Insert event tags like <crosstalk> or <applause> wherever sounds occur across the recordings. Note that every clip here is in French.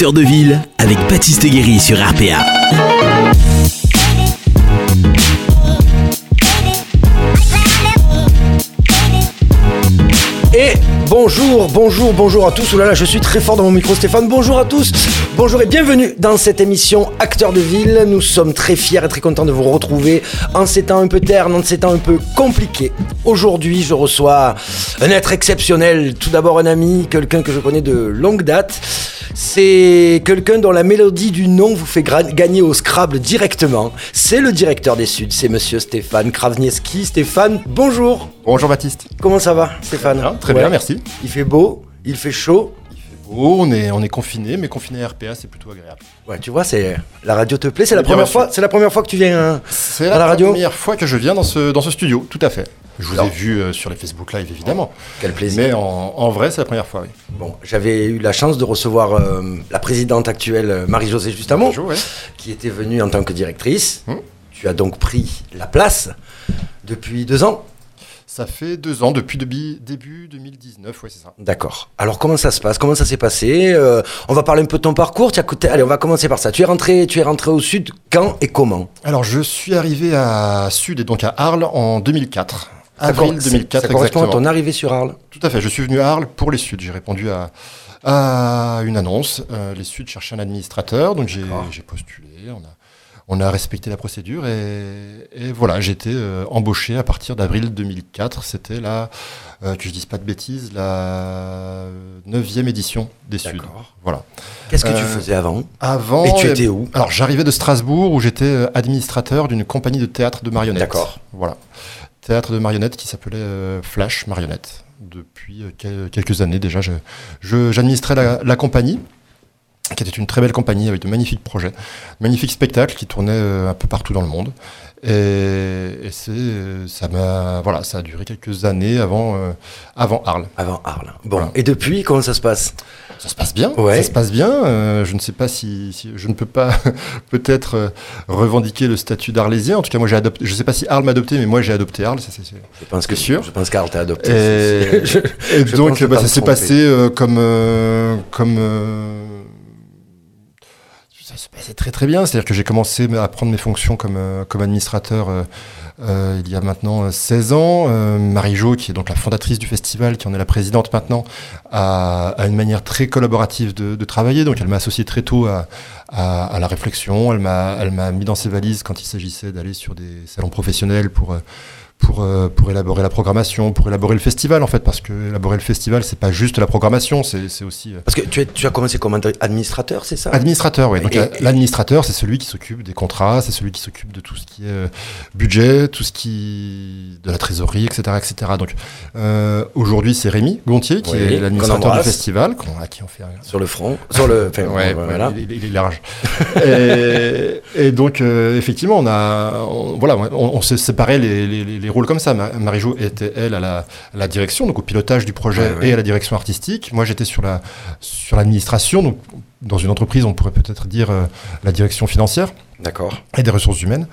De ville avec Baptiste Guéry sur RPA. Bonjour, bonjour, bonjour à tous. Oh là là, je suis très fort dans mon micro, Stéphane. Bonjour à tous. Bonjour et bienvenue dans cette émission Acteurs de ville. Nous sommes très fiers et très contents de vous retrouver en ces temps un peu ternes, en ces temps un peu compliqués. Aujourd'hui, je reçois un être exceptionnel. Tout d'abord, un ami, quelqu'un que je connais de longue date. C'est quelqu'un dont la mélodie du nom vous fait gagner au Scrabble directement. C'est le directeur des Suds, c'est monsieur Stéphane Kravnieski. Stéphane, bonjour. Bonjour Baptiste. Comment ça va, Stéphane? Bien, très Ouais. bien, merci. Il fait beau, il fait chaud. Oh, on est, on est confiné, mais confiné à RPA, c'est plutôt agréable. Ouais, tu vois, c'est la radio te plaît. C'est la première fois. C'est la première fois que tu viens. hein, C'est À la la, radio première fois que je viens dans ce, dans ce studio, tout à fait. Je vous ai vu euh, sur les Facebook Live, évidemment. Quel plaisir. Mais en, en vrai, c'est la première fois, oui. Bon, j'avais eu la chance de recevoir euh, la présidente actuelle, euh, Marie-Josée Justamont, Bonjour, ouais. qui était venue en tant que directrice. Hum. Tu as donc pris la place depuis deux ans. Ça fait deux ans, depuis début, début 2019, ouais, c'est ça. D'accord. Alors comment ça se passe? Comment ça s'est passé? Euh, On va parler un peu de ton parcours. Tu as Allez, on va commencer par ça. Tu es rentré, tu es rentré au sud quand et comment? Alors, je suis arrivé à Sud et donc à Arles en 2004. Ça Avril cor- 2004, Ça correspond exactement. à ton arrivée sur Arles? Tout à fait, je suis venu à Arles pour les Suds. J'ai répondu à, à une annonce. Euh, les Suds cherchaient un administrateur, donc j'ai postulé. On a, on a respecté la procédure et, et voilà, été euh, embauché à partir d'avril 2004. C'était la, euh, que je dise pas de bêtises, la neuvième édition des Suds. Voilà. Qu'est-ce que tu Euh, faisais avant? Avant. Et tu eh étais où? alors j'arrivais de Strasbourg où j'étais euh, administrateur d'une compagnie de théâtre de marionnettes. D'accord. Voilà. Théâtre de marionnettes qui s'appelait euh, Flash Marionnettes. Depuis euh, quel- quelques années déjà, je- je- j'administrais la, la compagnie qui était une très belle compagnie avec de magnifiques projets, magnifiques spectacles qui tournaient euh, un peu partout dans le monde. Et, et c'est, euh, ça m'a, voilà, ça a duré quelques années avant, euh, avant Arles. Avant Arles. Bon. Voilà. Et depuis, comment ça se passe? Ça se passe bien. Ouais. Ça se passe bien. euh, je ne sais pas si, si- je ne peux pas <laughs> peut-être euh, revendiquer le statut d'arlésien. En tout cas, moi j'ai adopté. Je ne sais pas si Arles m'a adopté, mais moi j'ai adopté Arles. ça, c'est- c'est- Je pense que sûr. Je pense qu'Arles t'a adopté. Et, <laughs> Je- et je donc bah, ça s'est passé euh, comme euh, comme passé très très bien. C'est-à-dire que j'ai commencé à prendre mes fonctions comme euh, administrateur. euh, euh, il y a maintenant euh, 16 ans, Marie-Jo, qui est donc la fondatrice du festival, qui en est la présidente maintenant, a, une manière très collaborative de, travailler. Donc elle m'a associé très tôt à, la réflexion. Elle m'a, mis dans ses valises quand il s'agissait d'aller sur des salons professionnels pour, pour, euh, pour élaborer la programmation, pour élaborer le festival en fait. Parce que élaborer le festival, c'est pas juste la programmation, c'est, c'est aussi... euh, Parce que tu, es- tu as commencé comme ad- administrateur, c'est ça? Administrateur, oui. Donc la- l'administrateur, c'est celui qui s'occupe des contrats, c'est celui qui s'occupe de tout ce qui est euh, budget, tout ce qui de la trésorerie, etc., etc. Donc euh, aujourd'hui, c'est Rémi Gontier qui Oui, est l'administrateur du festival, à qui on fait Sur le front, sur le. Enfin, Ouais, bon, voilà. il, est- il est large. <laughs> et, et donc, euh, effectivement, on a, on- voilà, on, on s'est séparé les, les- les- les rôles comme ça. Ma- Marie-Jo était elle à la, à la direction, donc au pilotage du projet Ouais, et à la direction artistique. Moi, j'étais sur la, sur l'administration, donc dans une entreprise, on pourrait peut-être dire euh, la direction financière D'accord. et des ressources humaines.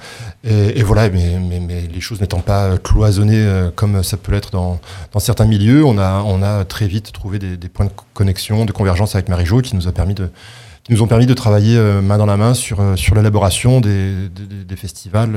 Et, et voilà, mais, mais, mais les choses n'étant pas euh, cloisonnées euh, comme ça peut l'être dans, dans certains milieux, on a, on a très vite trouvé des, des points de connexion, de convergence avec Marie-Jo qui nous a permis de qui nous ont permis de travailler euh, main dans la main sur, sur l'élaboration des, des, festivals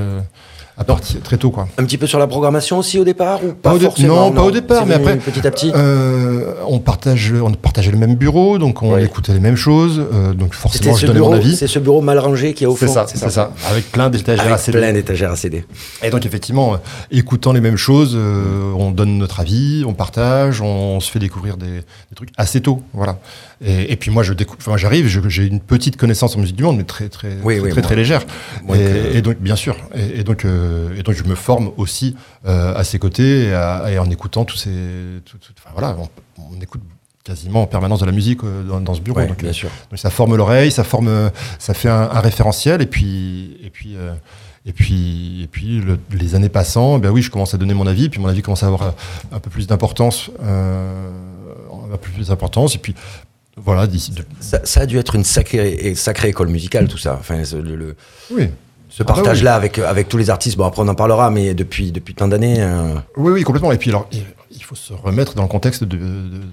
à partir très tôt quoi. Un petit peu sur la programmation aussi au départ ou pas, Pas au dé- forcément non, pas au départ, mais après- Petit à petit. Euh, on partage on partageait le même bureau, donc on écoutait les mêmes choses, euh, donc forcément je donnais bureau, mon avis. c'est ce bureau mal rangé qui est au fond. C'est ça, c'est ça, avec plein d'étagères à CD. plein d'étagères à CD. Et donc effectivement, euh, écoutant les mêmes choses, euh, on donne notre avis, on partage, on, se fait découvrir des, des trucs assez tôt, voilà. Et, et puis moi, je décou- enfin, j'arrive, j'ai une petite connaissance en musique du monde, mais très très Oui, très, oui, très, moi. très légère. Moi, et, donc bien sûr, et, et donc euh, et donc je me forme aussi euh, à ses côtés et, à- et en écoutant tous ces, tout- tout- enfin voilà, on, on écoute quasiment en permanence de la musique euh, dans, dans ce bureau. Ouais, donc, bien sûr. donc ça forme l'oreille, ça forme, ça fait un, un référentiel et puis et puis et puis et puis le- les années passant, ben oui, je commence à donner mon avis, puis mon avis commence à avoir un peu plus d'importance, euh, un peu plus d'importance et puis voilà Ça, ça a dû être une sacrée, sacrée école musicale, tout ça. Enfin, le- Oui, ce Ah bah partage-là avec, avec tous les artistes. Bon, après, on en parlera, mais depuis, depuis tant d'années. euh, oui, oui, complètement. Et puis alors, il- faut se remettre dans le contexte de, de-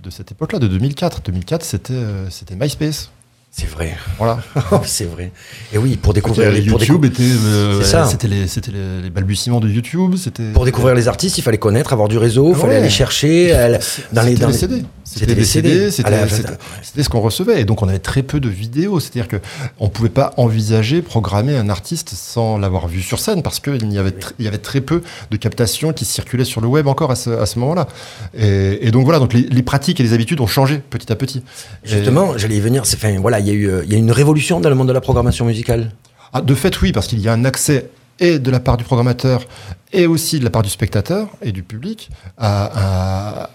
de cette époque-là, de 2004. 2004, c'était euh, c'était MySpace. C'est vrai. Voilà. <laughs> c'est vrai. Et oui, pour découvrir les pour YouTube était, euh, C'est ça. c'était les, c'était les, les balbutiements de YouTube, c'était Pour découvrir les artistes, il fallait connaître, avoir du réseau, il Ah fallait ouais. aller chercher elle- dans les dans les les- CD. C'était les CD. C'était ce qu'on recevait. Et donc, on avait très peu de vidéos. C'est-à-dire que on pouvait pas envisager, programmer un artiste sans l'avoir vu sur scène parce qu'il y avait, il y avait très peu de captations qui circulaient sur le web encore à ce, à ce moment-là. Et, et donc, voilà, donc les, les pratiques et les habitudes ont changé petit à petit. Et- Justement, j'allais y venir. Enfin, voilà, il y a eu, euh, il y a une révolution dans le monde de la programmation musicale. Ah, de fait, oui, parce qu'il y a un accès et de la part du programmateur et aussi de la part du spectateur et du public à, à-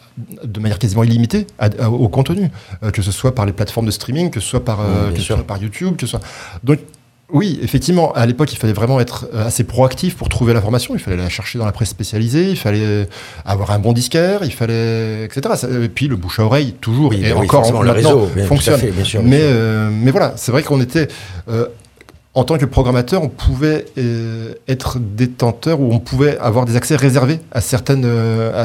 de manière quasiment illimitée à- à- au contenu, Euh, que ce soit par les plateformes de streaming, que ce soit par, euh, Oui, que ce soit par YouTube, que ce soit. Donc, oui, effectivement, à l'époque, il fallait vraiment être euh, assez proactif pour trouver l'information. Il fallait la chercher dans la presse spécialisée, il fallait avoir un bon disquaire, il fallait, etc. Et puis le bouche à oreille, toujours, Oui, et ben oui, encore forcément, le maintenant, réseau, bien, fonctionne. fait, bien sûr, bien mais, sûr. euh, mais voilà, c'est vrai qu'on était. En tant que programmateur, on pouvait euh, être détenteur ou on pouvait avoir des accès réservés à certaines, euh,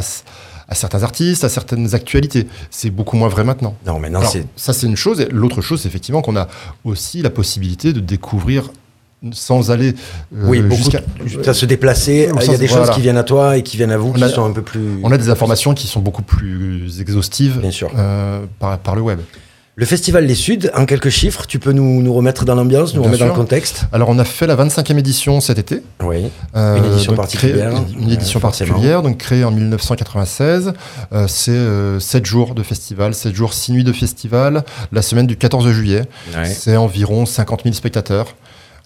à, certains artistes, à certaines actualités. C'est beaucoup moins vrai maintenant. Non, maintenant Alors, c'est. ça, c'est une chose. Et l'autre chose, c'est effectivement qu'on a aussi la possibilité de découvrir sans aller euh, Oui, beaucoup. jusqu'à. se déplacer. Il y a des choses qui viennent à toi et qui viennent à vous, On qui a- sont un peu plus. On a des informations qui sont beaucoup plus exhaustives Bien sûr. par, par le web. Le Festival des Suds, en quelques chiffres, tu peux nous, nous remettre dans l'ambiance, nous Bien remettre dans le contexte Alors, on a fait la 25e édition cet été. Oui. Euh, Une édition particulière, créée- une euh, édition particulière, donc créée en 1996. Euh, c'est 7 jours de festival, 7 jours, 6 nuits de festival, la semaine du 14 juillet. C'est environ 50 000 spectateurs.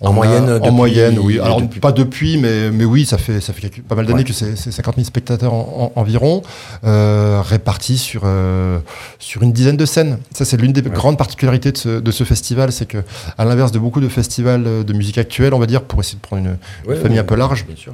En a- moyenne, En moyenne, oui. Alors, depuis- pas depuis, mais, mais oui, ça fait, ça fait quelques- pas mal d'années Ouais. que c'est c'est 50 000 spectateurs en- en- environ, euh, répartis sur, euh, sur une dizaine de scènes. Ça, c'est l'une des grandes particularités de ce, de ce festival, c'est que, à l'inverse de beaucoup de festivals de musique actuelle, on va dire, pour essayer de prendre une, Ouais, famille un peu large, Bien sûr.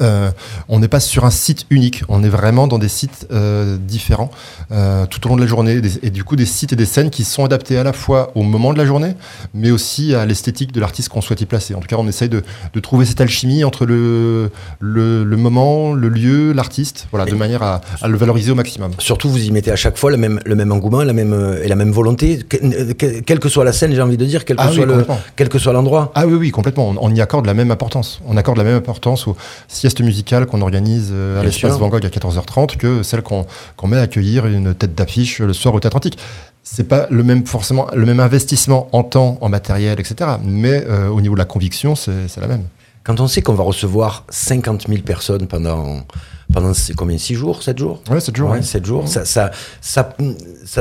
Euh, on n'est pas sur un site unique, on est vraiment dans des sites euh, différents euh, tout au long de la journée, et du coup des sites et des scènes qui sont adaptés à la fois au moment de la journée, mais aussi à l'esthétique de l'artiste qu'on souhaite y placer. En tout cas, on essaye de, de trouver cette alchimie entre le, le, le moment, le lieu, l'artiste, voilà, de Et- manière à, à le valoriser au maximum. Surtout, vous y mettez à chaque fois le même, le même engouement la même, et la même volonté, que- que- quelle que soit la scène, j'ai envie de dire, quel que Ah oui, soit le, quel que soit l'endroit. Ah oui, oui, complètement. On, on y accorde la même importance. On accorde la même importance aux siestes musicales qu'on organise euh, à l'espace. Van Gogh à 14h30 que celle qu'on qu'on met à accueillir une tête d'affiche le soir au Théâtre Antique. C'est pas le même forcément le même investissement en temps, en matériel, etc. Mais euh, au niveau de la conviction, c'est la même. Quand on sait qu'on va recevoir 50 000 personnes pendant, pendant c'est combien 6 jours 7 jours? Ouais, c'est toujours. Ouais, 7 jours. Ça, ça, ça,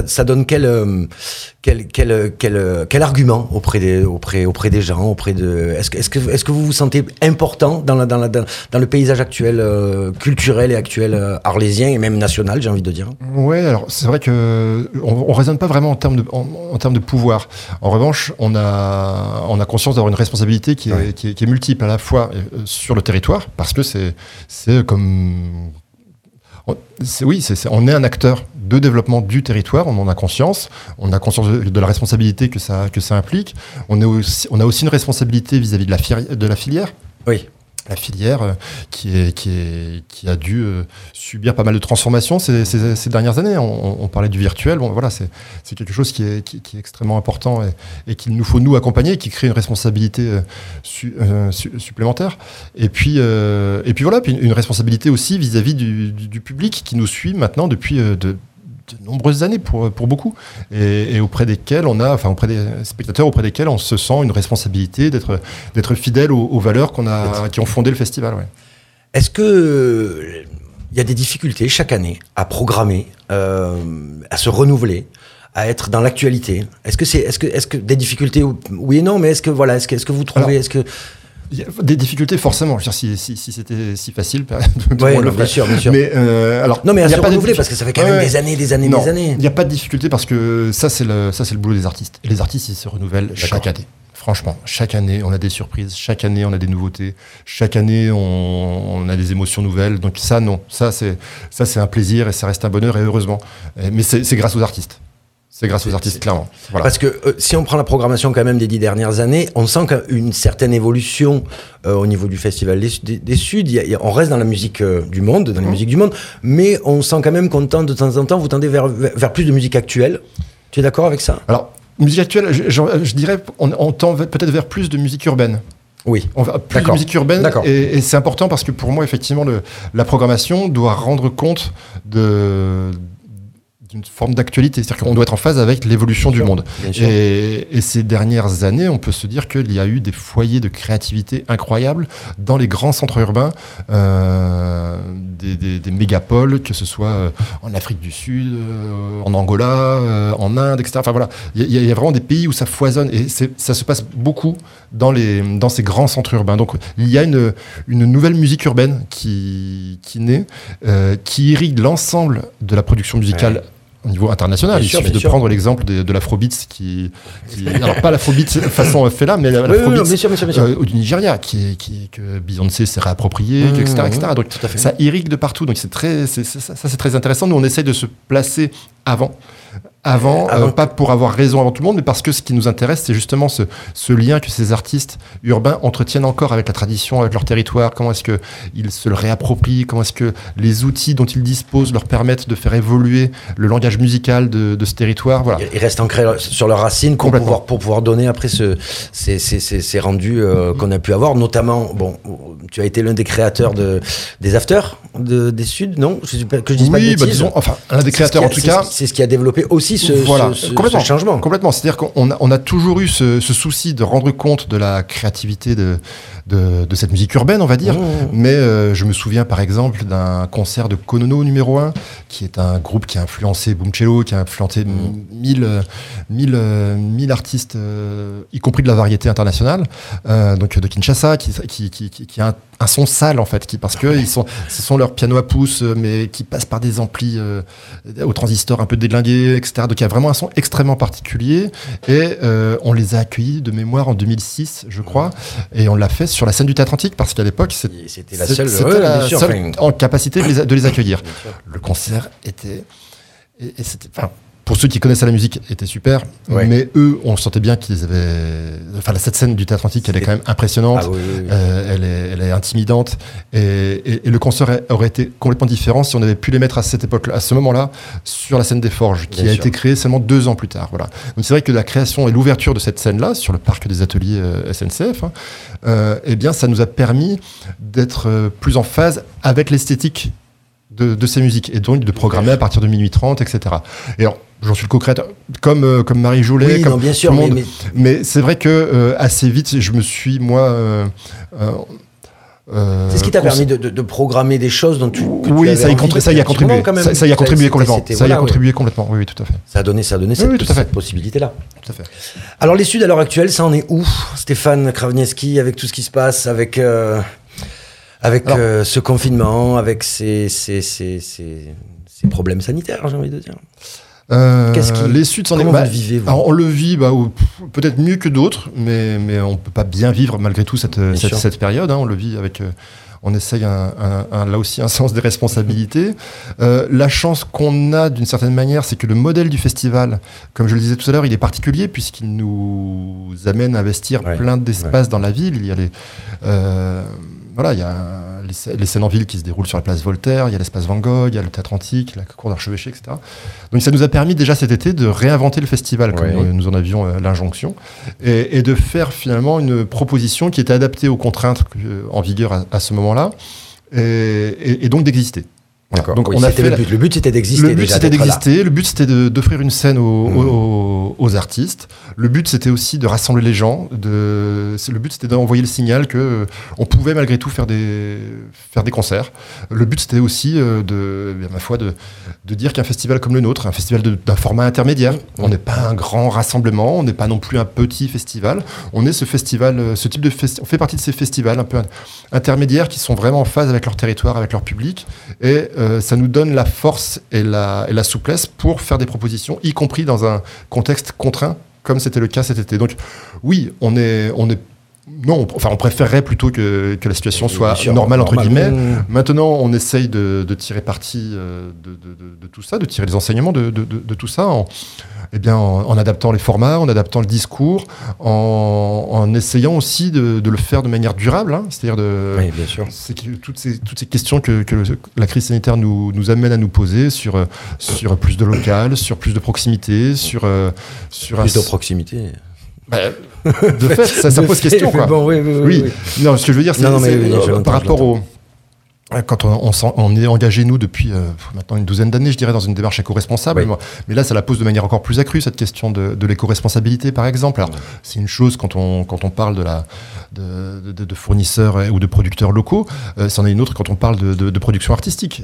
ça, donne quel, euh, quel, quel, quel, euh, quel argument auprès des, auprès, auprès des gens auprès de, Est-ce que, est que, est que vous vous sentez important dans, la, dans, la, dans, le paysage actuel, euh, culturel et actuel euh, arlésien et même national, j'ai envie de dire? Ouais, alors c'est vrai que on, on raisonne pas vraiment en termes de en, en termes de pouvoir. En revanche, on a on a conscience d'avoir une responsabilité qui est, qui est, qui est multiple à la fois euh, sur le territoire parce que c'est c'est oui, on est un acteur de développement du territoire, on en a conscience, on a conscience de, la responsabilité que ça, que ça implique, on, a aussi une responsabilité vis-à-vis de la filière, Oui. La filière euh, qui, est, qui, est, qui a dû euh, subir pas mal de transformations ces, dernières années. On, parlait du virtuel, bon, voilà, c'est quelque chose qui est, extrêmement important et, qu'il nous faut nous accompagner, qui crée une responsabilité euh, su- su- supplémentaire. Et puis, euh, et puis voilà, puis une, responsabilité aussi vis-à-vis du, du- public qui nous suit maintenant depuis de, de nombreuses années pour, pour beaucoup et, et auprès desquels on a, enfin auprès des spectateurs auprès desquels on se sent une responsabilité d'être d'être fidèle aux, aux valeurs qu'on a qui ont fondé le festival. Ouais. Est-ce que il y a des difficultés chaque année à programmer, euh, à se renouveler, à être dans l'actualité? Est-ce que c'est, est-ce que, est-ce que des difficultés Oui et non, mais est-ce que voilà, est-ce que, est-ce que vous trouvez, est-ce que y a des difficultés forcément. Je veux dire, si, si, si c'était si facile, <laughs> Ouais, le non, bien sûr, bien sûr. Mais euh, alors, non, mais à il y a se renouveler parce que ça fait quand même ouais. des années, des années, Non, des années. Il n'y a pas de difficulté parce que ça, c'est le, ça, c'est le boulot des artistes. Et les artistes, ils se renouvellent chaque année. Franchement, chaque année, on a des surprises. Chaque année, on a des nouveautés. Chaque année, on, on a des émotions nouvelles. Donc ça, non. Ça, c'est, ça, c'est un plaisir et ça reste un bonheur et heureusement. Mais c'est grâce aux artistes. C'est grâce aux artistes, clairement. Voilà. Parce que euh, si on prend la programmation quand même des dix dernières années, on sent qu'une certaine évolution euh, au niveau du festival des, des, des Suds. Il y a- il y a- on reste dans la musique euh, du monde, dans les musiques du monde, mais on sent quand même qu'on tend de temps en temps, vous tendez vers, vers, vers plus de musique actuelle. Tu es d'accord avec ça? Alors, Musique actuelle, je, je- je dirais, on, on tend peut-être vers plus de musique urbaine. Oui. On va plus de musique urbaine et, et c'est important parce que pour moi effectivement le, la programmation doit rendre compte de d'une forme d'actualité, c'est-à-dire qu'on doit être en phase avec l'évolution du monde. Et, et ces dernières années, on peut se dire qu'il y a eu des foyers de créativité incroyables dans les grands centres urbains, euh, des, des- des mégapoles, que ce soit euh, en Afrique du Sud, euh, en Angola, euh, en Inde, etc. Enfin voilà, il y, a- il y a vraiment des pays où ça foisonne et ça se passe beaucoup dans, les, dans ces grands centres urbains. Donc il y a une, une nouvelle musique urbaine qui, qui naît, qui irrigue l'ensemble de la production musicale. Ouais. Au niveau international, Bien il sûr, suffit de sûr. prendre l'exemple de, de l'afrobeat qui, qui- alors pas l'afrobeat façon euh, Fela, mais Oui, oui, l'afrobeat oui, bien sûr. euh, du Nigeria, qui qui que Beyoncé s'est réapproprié, Mmh, etc., mmh, etc. Donc à fait. ça irrigue de partout. Donc c'est très, ça, ça, c'est très intéressant. Nous on essaye de se placer avant. Avant, Avant. euh, pas pour avoir raison avant tout le monde, mais parce que ce qui nous intéresse, c'est justement ce, ce lien que ces artistes urbains entretiennent encore avec la tradition, avec leur territoire. Comment est-ce que ils se le réapproprient? Comment est-ce que les outils dont ils disposent leur permettent de faire évoluer le langage musical de, de ce territoire? Voilà. Ils restent ancrés sur leurs racines pour pouvoir, pour pouvoir donner après ce, ces, ces, ces, ces rendus euh, qu'on a pu avoir. Notamment, bon, tu as été l'un des créateurs de, des afters de, des Suds, non je sais pas, Que je dise pas de Oui, bah, disons, enfin, un des créateurs a- en tout cas. ce- C'est ce qui a développé aussi ce, voilà, ce- ce- complètement, ce changement. Complètement. C'est-à-dire qu'on a, on a toujours eu ce, souci de rendre compte de la créativité de, de, de cette musique urbaine, on va dire. Mmh. Mais euh, je me souviens par exemple d'un concert de Konono numéro 1, qui est un groupe qui a influencé Boom Cello, qui a influencé Mmh. mille, artistes, euh, y compris de la variété internationale, euh, donc de Kinshasa, qui, qui- qui a un, un son sale en fait, qui, parce que ils sont, ce sont leurs pianos à pouce, euh, mais qui passent par des amplis euh, au transistor un peu déglingués, etc. Donc il y a vraiment un son extrêmement particulier. Et euh, on les a accueillis de mémoire en 2006, je crois, et on l'a fait sur la scène du Théâtre Antique, parce qu'à l'époque, C'était la seule, c'était ouais, la bien sûr, seule enfin, en capacité de les, de les accueillir. Le concert était. Et, et c'était. Enfin, pour ceux qui connaissent la musique, était super. Ouais. Mais eux, on sentait bien qu'ils avaient. Enfin, cette scène du Théâtre Antique, elle est quand même impressionnante. Ah oui, oui, oui. Euh, elle, est, elle est intimidante et, et- et le concert aurait été complètement différent si on avait pu les mettre à cette époque, à ce moment-là, sur la scène des Forges, qui Bien a sûr. été créée seulement deux ans plus tard. Voilà. Donc c'est vrai que la création et l'ouverture de cette scène-là sur le parc des ateliers euh, SNCF, hein, euh, eh bien, ça nous a permis d'être plus en phase avec l'esthétique de, de ces musiques et donc de programmer à partir de minuit 30, etc. Et alors, j'en suis le co-créateur, comme, euh, comme Marie Joulet, Oui, comme non, bien sûr, tout le mais, monde. mais Mais c'est vrai que euh, assez vite, je me suis moi. euh, c'est ce qui t'a permis de, de, de programmer des choses dont tu. que Oui, ça y, envie ça y a contribué. moment, quand même. Ça, ça y a contribué complètement. Ça y a contribué complètement. Oui, oui, tout à fait. Ça a donné, ça a donné Oui, cette, oui, tout à fait. cette possibilité-là. Tout à fait. Alors les Suds à l'heure actuelle, ça en est où Stéphane Kravnieski, avec tout ce qui se passe, avec, euh, avec Alors- euh, ce confinement, avec ces, ces, ces, ces, problèmes sanitaires, j'ai envie de dire. Euh, Qu'est-ce qui- les Suds, est- comment bah, vous le vivez, vous alors, on le vit bah, peut-être mieux que d'autres, mais, mais on peut pas bien vivre malgré tout cette, cette, période. hein. on le vit avec. euh, on essaye un, un- un- là aussi un <laughs> sens des responsabilités. Euh, la chance qu'on a d'une certaine manière, c'est que le modèle du festival, comme je le disais tout à l'heure, il est particulier puisqu'il nous amène à investir Ouais, plein d'espaces dans la ville. Il y a les, euh, voilà, il y a les, scè- les scènes en ville qui se déroulent sur la place Voltaire, il y a l'espace Van Gogh, il y a le théâtre antique, la cour d'archevêché, etc. Donc ça nous a permis déjà cet été de réinventer le festival, comme nous, en avions euh, l'injonction, et, et de faire finalement une proposition qui était adaptée aux contraintes euh, en vigueur à, à ce moment-là, et, et- et donc d'exister. Donc Oui, on a fait le but. Le but c'était d'exister. le but c'était d'exister, le but c'était d'offrir une scène aux, Mhm. aux- aux artistes, le but c'était aussi de rassembler les gens, de, le but c'était d'envoyer le signal que euh, on pouvait malgré tout faire des, faire des concerts. Le but c'était aussi euh, de, ma foi, de, de dire qu'un festival comme le nôtre, un festival d'un format intermédiaire, on n'est pas un grand rassemblement, on n'est pas non plus un petit festival, on est ce festival, euh, ce type de festival, on fait partie de ces festivals un peu in- intermédiaires qui sont vraiment en phase avec leur territoire, avec leur public, et euh, ça nous donne la force et la, souplesse pour faire des propositions, y compris dans un contexte contraint, comme c'était le cas cet été. Donc oui, on est, on est non, enfin, on préférerait plutôt que, que la situation soit sûr, normale, entre guillemets. Mmh. Maintenant, on essaye de, de tirer parti euh, de, de- de- de tout ça, de tirer les enseignements de, tout ça en, eh bien, en, en adaptant les formats, en adaptant le discours, en, en essayant aussi de, le faire de manière durable, hein, c'est-à-dire de... Oui, bien sûr. Toutes ces, toutes ces questions que, que le- la crise sanitaire nous, nous amène à nous poser sur, euh, sur plus de local, sur plus de proximité, sur, euh, sur Plus de proximité. Bah, <laughs> de fait, ça, ça De pose fait, question. mais Quoi. bon, oui, oui, oui, Oui, oui. non, ce que je veux dire, c'est euh, par rapport au. Quand on, on, s'en- on est engagé, nous, depuis euh, maintenant une douzaine d'années, je dirais, dans une démarche éco-responsable, Oui. mais là, ça la pose de manière encore plus accrue, cette question de, de l'éco-responsabilité, par exemple. Alors, c'est une chose quand on, quand on parle de, la, de, de- de fournisseurs euh, ou de producteurs locaux, euh, c'en est une autre quand on parle de, production artistique.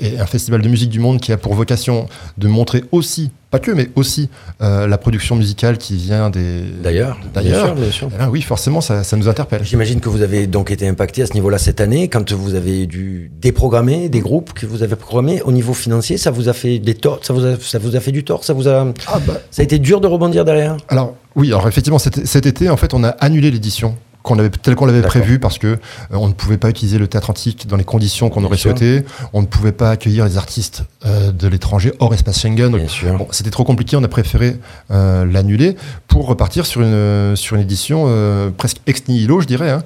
Et un festival de musique du monde qui a pour vocation de montrer aussi, pas que, mais aussi euh, la production musicale qui vient des. D'ailleurs, D'ailleurs. bien sûr, bien sûr. Eh ben oui, forcément, ça, ça nous interpelle. J'imagine que vous avez donc été impacté à ce niveau-là cette année, quand vous avez dû déprogrammer des groupes que vous avez programmés au niveau financier, ça vous a fait des torts, ça vous a, ça vous a fait du tort, ça vous a, Ah bah, ça a été dur de rebondir derrière? Alors oui, alors effectivement cet, cet été en fait on a annulé l'édition qu'on avait tel qu'on l'avait prévu parce que euh, on ne pouvait pas utiliser le théâtre antique dans les conditions qu'on aurait souhaité, on ne pouvait pas accueillir les artistes euh, de l'étranger hors espace Schengen. Bon, c'était trop compliqué, on a préféré euh, l'annuler pour repartir sur une sur une édition presque ex nihilo, je dirais, hein,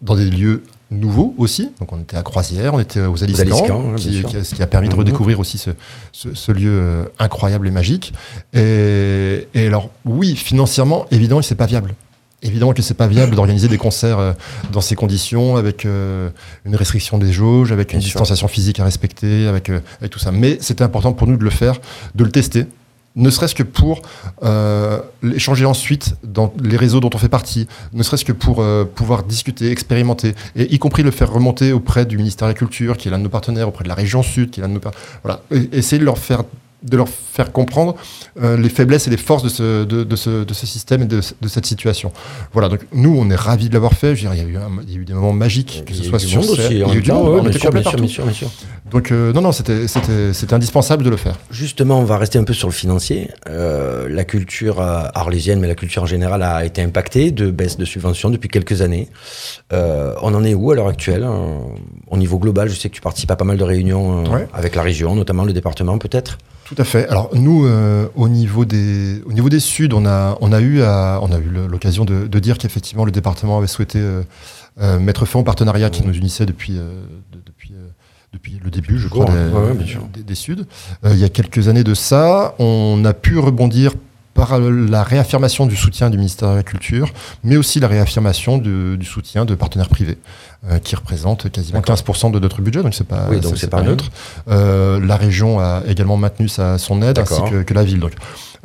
dans des lieux nouveaux aussi. Donc on était à Croisière, on était aux Camp, ouais, qui, qui qui a permis de Mhm. redécouvrir aussi ce, ce, ce lieu incroyable et magique. Et, et alors, oui, financièrement, évidemment, c'est pas viable. Évidemment que c'est pas viable d'organiser des concerts euh, dans ces conditions, avec euh, une restriction des jauges, avec une Bien sûr. distanciation physique à respecter, avec, euh, avec tout ça. Mais c'était important pour nous de le faire, de le tester, ne serait-ce que pour euh, l'échanger ensuite dans les réseaux dont on fait partie, ne serait-ce que pour euh, pouvoir discuter, expérimenter, et y compris le faire remonter auprès du ministère de la Culture, qui est l'un de nos partenaires, auprès de la région Sud, qui est l'un de nos par- voilà, essayer de leur faire de leur faire comprendre euh, les faiblesses et les forces de ce, de, de ce, de ce système et de, de cette situation. Voilà, donc nous, on est ravis de l'avoir fait. Je veux dire, il, y a eu un- il y a eu des moments magiques, que Il y ce a soit eu du sur monde aussi, Il y a eu du monde, ouais, on était sûr, complet bien sûr, partout. bien sûr, bien sûr. Donc euh, non, non, c'était indispensable de le faire. Justement, on va rester un peu sur le financier. Euh, la culture euh, arlésienne, mais la culture en général, a été impactée de baisse de subventions depuis quelques années. Euh, on en est où à l'heure actuelle Au niveau global, je sais que tu participes à pas mal de réunions Ouais. avec la région, notamment le département peut-être. Tout à fait. Alors nous, euh, au niveau des au niveau des Suds, on a on a eu à- on a eu l'occasion de, de dire qu'effectivement le département avait souhaité euh, euh, mettre fin au partenariat qui nous unissait depuis de- depuis depuis le début, je crois, Ouais, des, Suds. Euh, il y a quelques années de ça, on a pu rebondir par la réaffirmation du soutien du ministère de la Culture, mais aussi la réaffirmation de- du soutien de partenaires privés, euh, qui représentent quasiment D'accord. 15% de notre budget, donc c'est pas, Oui, donc c'est pas neutre. Euh, la région a également maintenu sa, son aide, ainsi que, que la ville. Donc,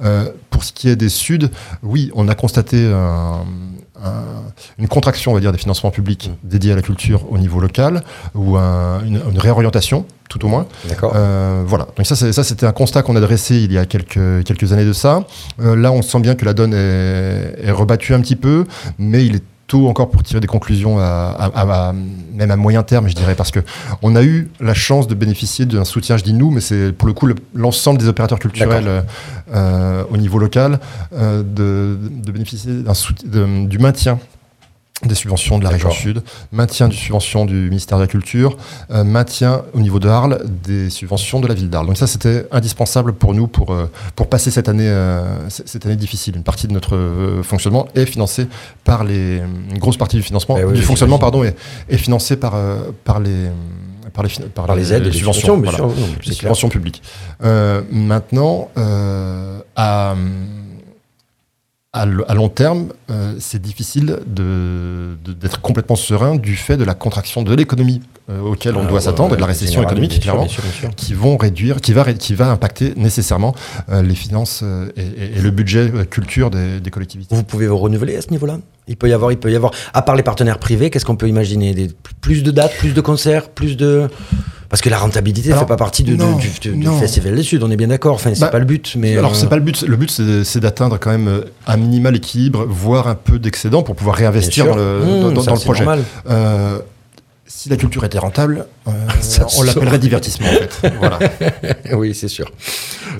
euh, pour ce qui est des Suds, oui, on a constaté un- une contraction, on va dire, des financements publics dédiés à la culture au niveau local, ou un- une, une réorientation, tout au moins. D'accord. Euh, voilà. Donc ça, c'était un constat qu'on a dressé il y a quelques, quelques années de ça. Euh, là, on sent bien que la donne est, est rebattue un petit peu, mais il est tôt encore pour tirer des conclusions, à, à- à- à- même à moyen terme, je dirais, parce que on a eu la chance de bénéficier d'un soutien, je dis nous, mais c'est pour le coup le- l'ensemble des opérateurs culturels euh, euh, au niveau local, euh, de, de bénéficier d'un sout- de- du maintien des subventions de la région. Sud, maintien des subventions du ministère de la Culture, euh, maintien au niveau de Arles des subventions de la ville d'Arles. Donc ça, c'était indispensable pour nous pour, euh, pour passer cette année, euh, cette année difficile. Une partie de notre fonctionnement est financée par les... Une grosse partie du financement, Eh oui, du fonctionnement, pardon, est, est financée par, par les... Par les, fin- Par les aides, les subventions, voilà sûr, les subventions publiques. Euh, maintenant, euh, à, à, long terme, euh, c'est difficile d'être complètement serein du fait de la contraction de l'économie euh, auquel on Ah, doit ouais, s'attendre, et de la récession économique, bien clairement, bien sûr, bien sûr. qui vont réduire, qui va, ré- qui va impacter nécessairement euh, les finances et, et- et le budget culture des, des collectivités. Vous pouvez vous renouveler à ce niveau-là? Il peut y avoir, il peut y avoir, à part les partenaires privés, qu'est-ce qu'on peut imaginer? Des, Plus de dates, plus de concerts, plus de. Parce que la rentabilité ne fait pas partie de, de- non, du, du- du non. Festival des Sud, on est bien d'accord. Enfin, c'est Bah, pas le but, mais. Alors euh, c'est pas le but. Le but c'est d'atteindre quand même euh, un minimal équilibre, voire un peu d'excédent pour pouvoir réinvestir dans le, Mmh, dans- dans- ça, dans le c'est projet. normal. Euh, si la culture était rentable, euh, <laughs> Ça on l'appellerait divertissement en fait. <laughs> Voilà. <laughs> oui, c'est sûr.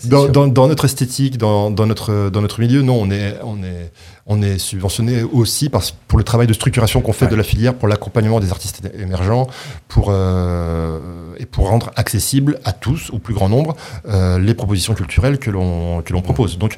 Dans, sûr. dans- dans notre esthétique, dans, dans notre, dans notre milieu, non, on est, on est, on est subventionné aussi parce, pour le travail de structuration qu'on fait Ouais. de la filière, pour l'accompagnement des artistes émergents, pour, euh, et pour rendre accessible à tous, au plus grand nombre, euh, les propositions culturelles que l'on que l'on propose. Donc,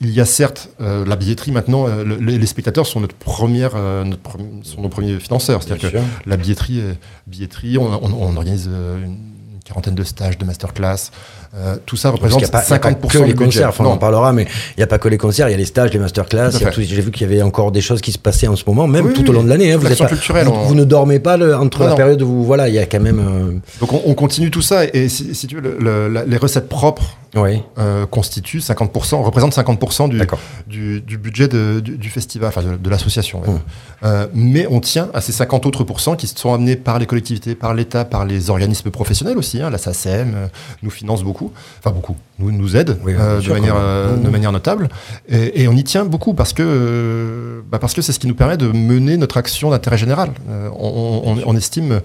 il y a certes euh, la billetterie maintenant, euh, le- les, spectateurs sont notre première, euh, notre sont nos premiers financeurs. C'est-à-dire que sûr. la billetterie, billetterie on, on- on organise une quarantaine de stages, de masterclass. Euh, tout ça Parce représente qu'il n'y a, pas- il y a pas 50% que les concerts, enfin, on en parlera, mais il n'y a pas que les concerts, il y a les stages, les masterclass. J'ai vu qu'il y avait encore des choses qui se passaient en ce moment, même Oui, tout au long de l'année. hein, vous, pas- vous, on- vous ne dormez pas le- entre Non, la période où voilà, il y a quand même. euh, Donc on, on continue tout ça et si, si tu veux, le- les recettes propres Oui, euh, constituent 50%, représentent 50% du, du, du budget de- du, du festival, enfin de, de l'association. Hum. Mais on tient à ces 50 autres pourcents qui sont amenés par les collectivités, par l'État, par les organismes professionnels aussi. Hein, la SACEM nous finance beaucoup, enfin beaucoup, nous, nous aide Oui, euh, de, manière, euh, de manière notable. Et, et on y tient beaucoup parce que euh, bah parce que c'est ce qui nous permet de mener notre action d'intérêt général. On, on- on estime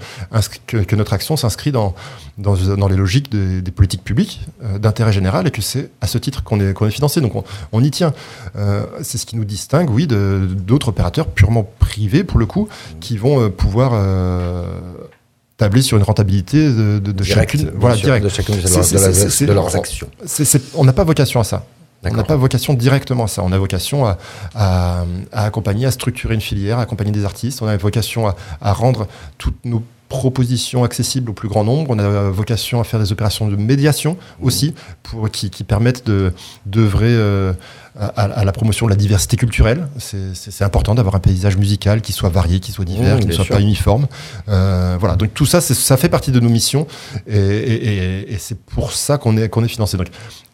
que, que notre action s'inscrit dans, dans, dans les logiques des, des politiques publiques d'intérêt général et que c'est à ce titre qu'on est, qu'on est financé. Donc on, on y tient. C'est ce qui nous distingue, oui, d'autres opérateurs purement privés, pour le coup, qui vont pouvoir sur une rentabilité de, de, de Direct, chacune. bien Voilà, sûr, direct. de chacune de, C'est- leurs- actions. On n'a pas vocation à ça. On n'a pas vocation directement à ça. On a vocation à, à- à accompagner, à structurer une filière, à accompagner des artistes. On a vocation à, à rendre toutes nos propositions accessibles au plus grand nombre. On a vocation à faire des opérations de médiation aussi, pour, qui, qui permettent de d'œuvrer euh, à, à la promotion de la diversité culturelle. C'est- important d'avoir un paysage musical qui soit varié, qui soit divers, Mmh, qui ne soit sûr. pas uniforme. Euh, voilà. Donc tout ça, ça fait partie de nos missions et, et- et- et c'est pour ça qu'on est, qu'on est financé. Donc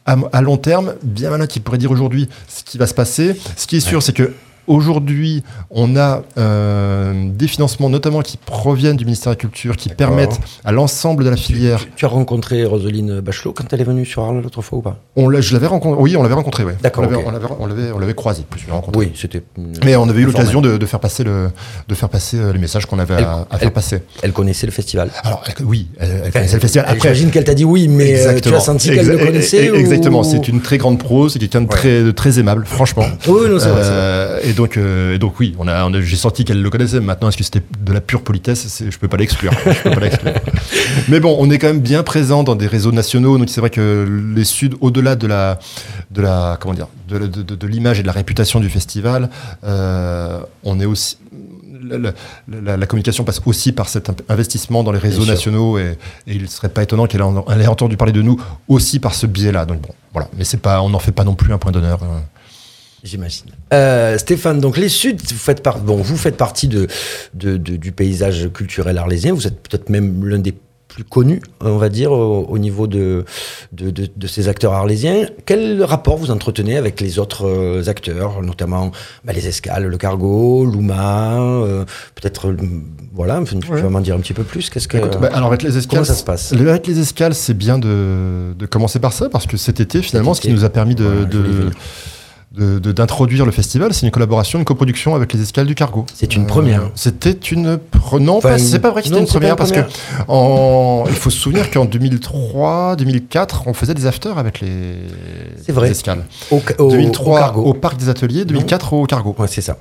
à, à long terme, bien malin qui pourrait dire aujourd'hui ce qui va se passer. Ce qui est sûr, c'est que Aujourd'hui, on a euh, des financements notamment qui proviennent du ministère de la Culture, qui permettent à l'ensemble de la filière. Tu, tu as rencontré Roselyne Bachelot quand elle est venue sur Arles l'autre fois ou pas? On je l'avais rencontré. Oui, on l'avait rencontré. Ouais. D'accord, On l'avait, ok. on l'avait, on l'avait, on l'avait croisé, plus. Oui, c'était. Mais on avait eu l'occasion de, de faire passer le, de faire passer euh, les messages qu'on avait à, à faire passer. Elle connaissait le festival. Alors elle- oui, elle, connaissait le festival. Après, J'imagine qu'elle t'a dit oui, mais euh, tu as senti qu'elle le connaissait e- ou- Exactement. C'est une très grande pro. C'est quelqu'un de très, de très aimable, franchement. Oui, non, c'est vrai, c'est vrai. Euh, et donc, euh, donc oui, on a, on a- j'ai senti qu'elle le connaissait. Maintenant, est-ce que c'était de la pure politesse? Je peux pas l'exclure. Je peux pas l'exclure. <laughs> Mais bon, on est quand même bien présent dans des réseaux nationaux. Donc c'est vrai que les Suds, au-delà de la, de la, comment dire, de, la- de- de- de l'image et de la réputation du festival, euh, on est aussi la, la- la- la communication passe aussi par cet investissement dans les réseaux nationaux et, et il ne serait pas étonnant qu'elle ait entendu parler de nous aussi par ce biais-là. Donc bon, voilà. Mais c'est pas, on n'en fait pas non plus un point d'honneur. J'imagine. Euh, Stéphane, donc les Suds, vous faites, par- bon, vous faites partie de, de- de- du paysage culturel arlésien. Vous êtes peut-être même l'un des plus connus, on va dire, au, au niveau de, de, ces acteurs arlésiens. Quel rapport vous entretenez avec les autres euh, acteurs, notamment bah, les Escales, le Cargo, Luma, euh, peut-être, voilà, tu Ouais. vas m'en dire un petit peu plus. Qu'est-ce que Écoute, bah, alors avec les escales, comment ça se passe? le- Avec les escales, c'est bien de, de commencer par ça parce que cet été, finalement, ce qui nous a permis de, Voilà, d'introduire le festival, c'est une collaboration, une coproduction avec les escales du cargo. C'est une première. C'était une pre- non, Enfin, c'est pas vrai que c'était non, une première parce première. que en, il faut se souvenir qu'en 2003, 2004, on faisait des afters avec les, C'est vrai. les escales. Au, au- 2003 au Cargo. au parc des ateliers, 2004 au cargo. Ouais, c'est ça.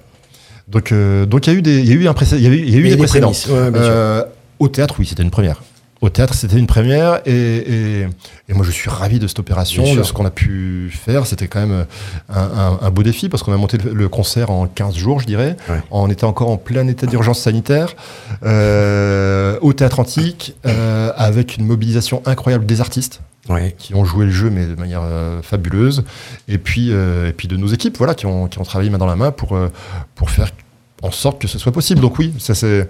Donc euh, donc il y a eu des il y a eu un précé- il y a eu, y a eu des précédents. ouais. Euh, au théâtre, oui, c'était une première. Au théâtre, c'était une première et, et, et moi je suis ravi de cette opération, Bien de sûr. ce qu'on a pu faire. C'était quand même un, un- un beau défi parce qu'on a monté le, le concert en 15 jours, je dirais. Ouais. On était encore en plein état d'urgence sanitaire euh, au théâtre antique euh, avec une mobilisation incroyable des artistes Ouais. qui ont joué le jeu mais de manière euh, fabuleuse et puis et puis de nos équipes voilà qui ont qui ont travaillé main dans la main pour pour faire en sorte que ce soit possible. Donc oui, ça c'est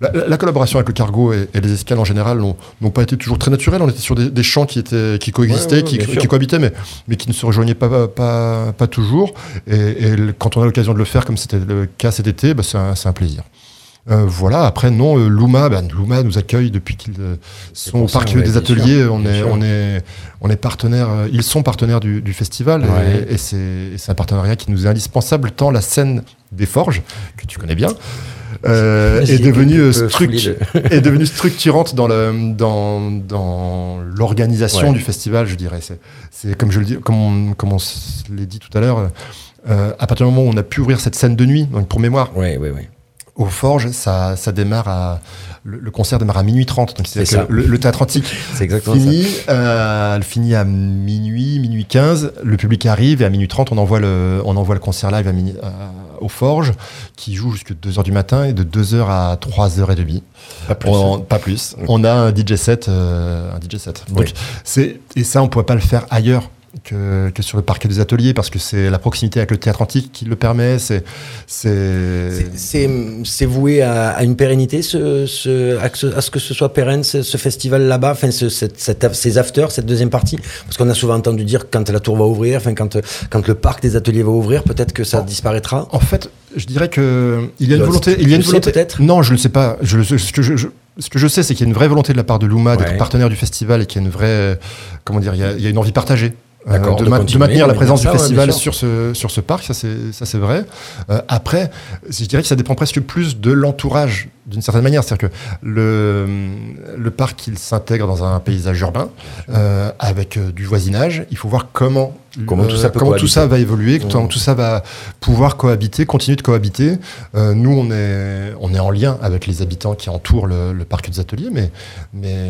la, la- la collaboration avec le cargo et, et les escales en général n'ont pas été toujours très naturelles. On était sur des, des champs qui étaient qui coexistaient, Ouais, ouais, qui, cohabitaient, mais mais qui ne se rejoignaient pas pas pas toujours. Et, quand on a l'occasion de le faire, comme c'était le cas cet été, bah, c'est un, c'est un plaisir. Euh, voilà. Après, non, euh, Luma, bah, Luma nous accueille depuis qu'ils euh, sont au parc ouais, des ateliers. sûr, on est, on est, on est partenaire. ils sont partenaires du, du festival Ouais. et, et c'est un partenariat qui nous est indispensable tant la scène des forges que tu connais bien. euh, est devenue <laughs> est devenue structurante dans le dans dans l'organisation Ouais. du festival, je dirais. C'est c'est comme je le dis, comme on, comme on s- l'a dit tout à l'heure. euh, à partir du moment où on a pu ouvrir cette scène de nuit, donc pour mémoire, Oui, oui, oui. Au Forge, ça, ça démarre à. Le, le concert démarre à minuit 30. Donc, C'est ça. le, le théâtre antique C'est exactement finit, euh, elle finit à minuit, minuit 15. Le public arrive et à minuit 30, on envoie le, on envoie le concert live à minu- à- au Forge qui joue jusqu'à 2h du matin et de 2h à 3h30. Pas plus. On- pas plus. On a un DJ set. euh, un DJ set. Donc, Oui. c'est, et ça, on ne pourrait pas le faire ailleurs. Que, que sur le parquet des ateliers parce que c'est la proximité avec le théâtre antique qui le permet c'est voué à, à une pérennité, ce, ce, à, ce, que ce soit pérenne, ce, ce festival là-bas, enfin, ce, cette, cette- ces afters, cette deuxième partie? Parce qu'on a souvent entendu dire quand la tour va ouvrir, enfin, quand, quand le parc des ateliers va ouvrir, peut-être que ça disparaîtra? En fait, je dirais que il y a une volonté. Il y a une volonté. peut-être? Non, je ne le sais pas. Je, je, je- ce que je sais, c'est qu'il y a une vraie volonté de la part de Luma d'être Ouais. partenaire du festival et qu'il y a une vraie, comment dire, il y a, il y a une envie partagée. Euh, de, de ma- de continuer, maintenir la présence du ça, festival sur ce sur ce parc, ça c'est ça c'est vrai. Euh, après, je dirais que ça dépend presque plus de l'entourage d'une certaine manière, c'est-à-dire que le le parc il s'intègre dans un paysage urbain euh, avec euh, du voisinage. Il faut voir comment Comment tout ça peut comment tout ça va évoluer, comment Mmh. tout ça va pouvoir cohabiter, continuer de cohabiter. Euh, nous, on est, on est en lien avec les habitants qui entourent le, le parc des ateliers, mais, mais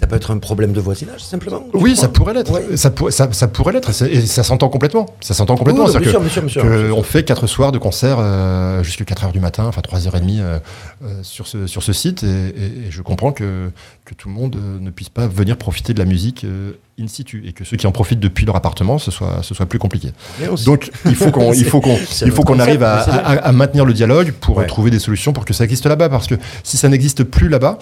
Ça peut être un problème de voisinage, simplement oui, ça pourrait l'être. Ouais. Ça, pour- ça, ça pourrait l'être, et ça s'entend complètement. Ça s'entend complètement. Oui, que- que bien sûr. on fait quatre soirs de concert euh, jusqu'à 4 heures du matin, enfin 3h30 euh, euh, sur, ce, sur ce site. Et, et- et je comprends que, que tout le monde euh, ne puisse pas venir profiter de la musique in situ et que ceux qui en profitent depuis leur appartement, ce soit, ce soit plus compliqué. Donc il faut qu'on <laughs> il faut qu'on C'est il faut notre qu'on arrive à, maintenir le dialogue pour Ouais. trouver des solutions pour que ça existe là-bas. Parce que si ça n'existe plus là-bas,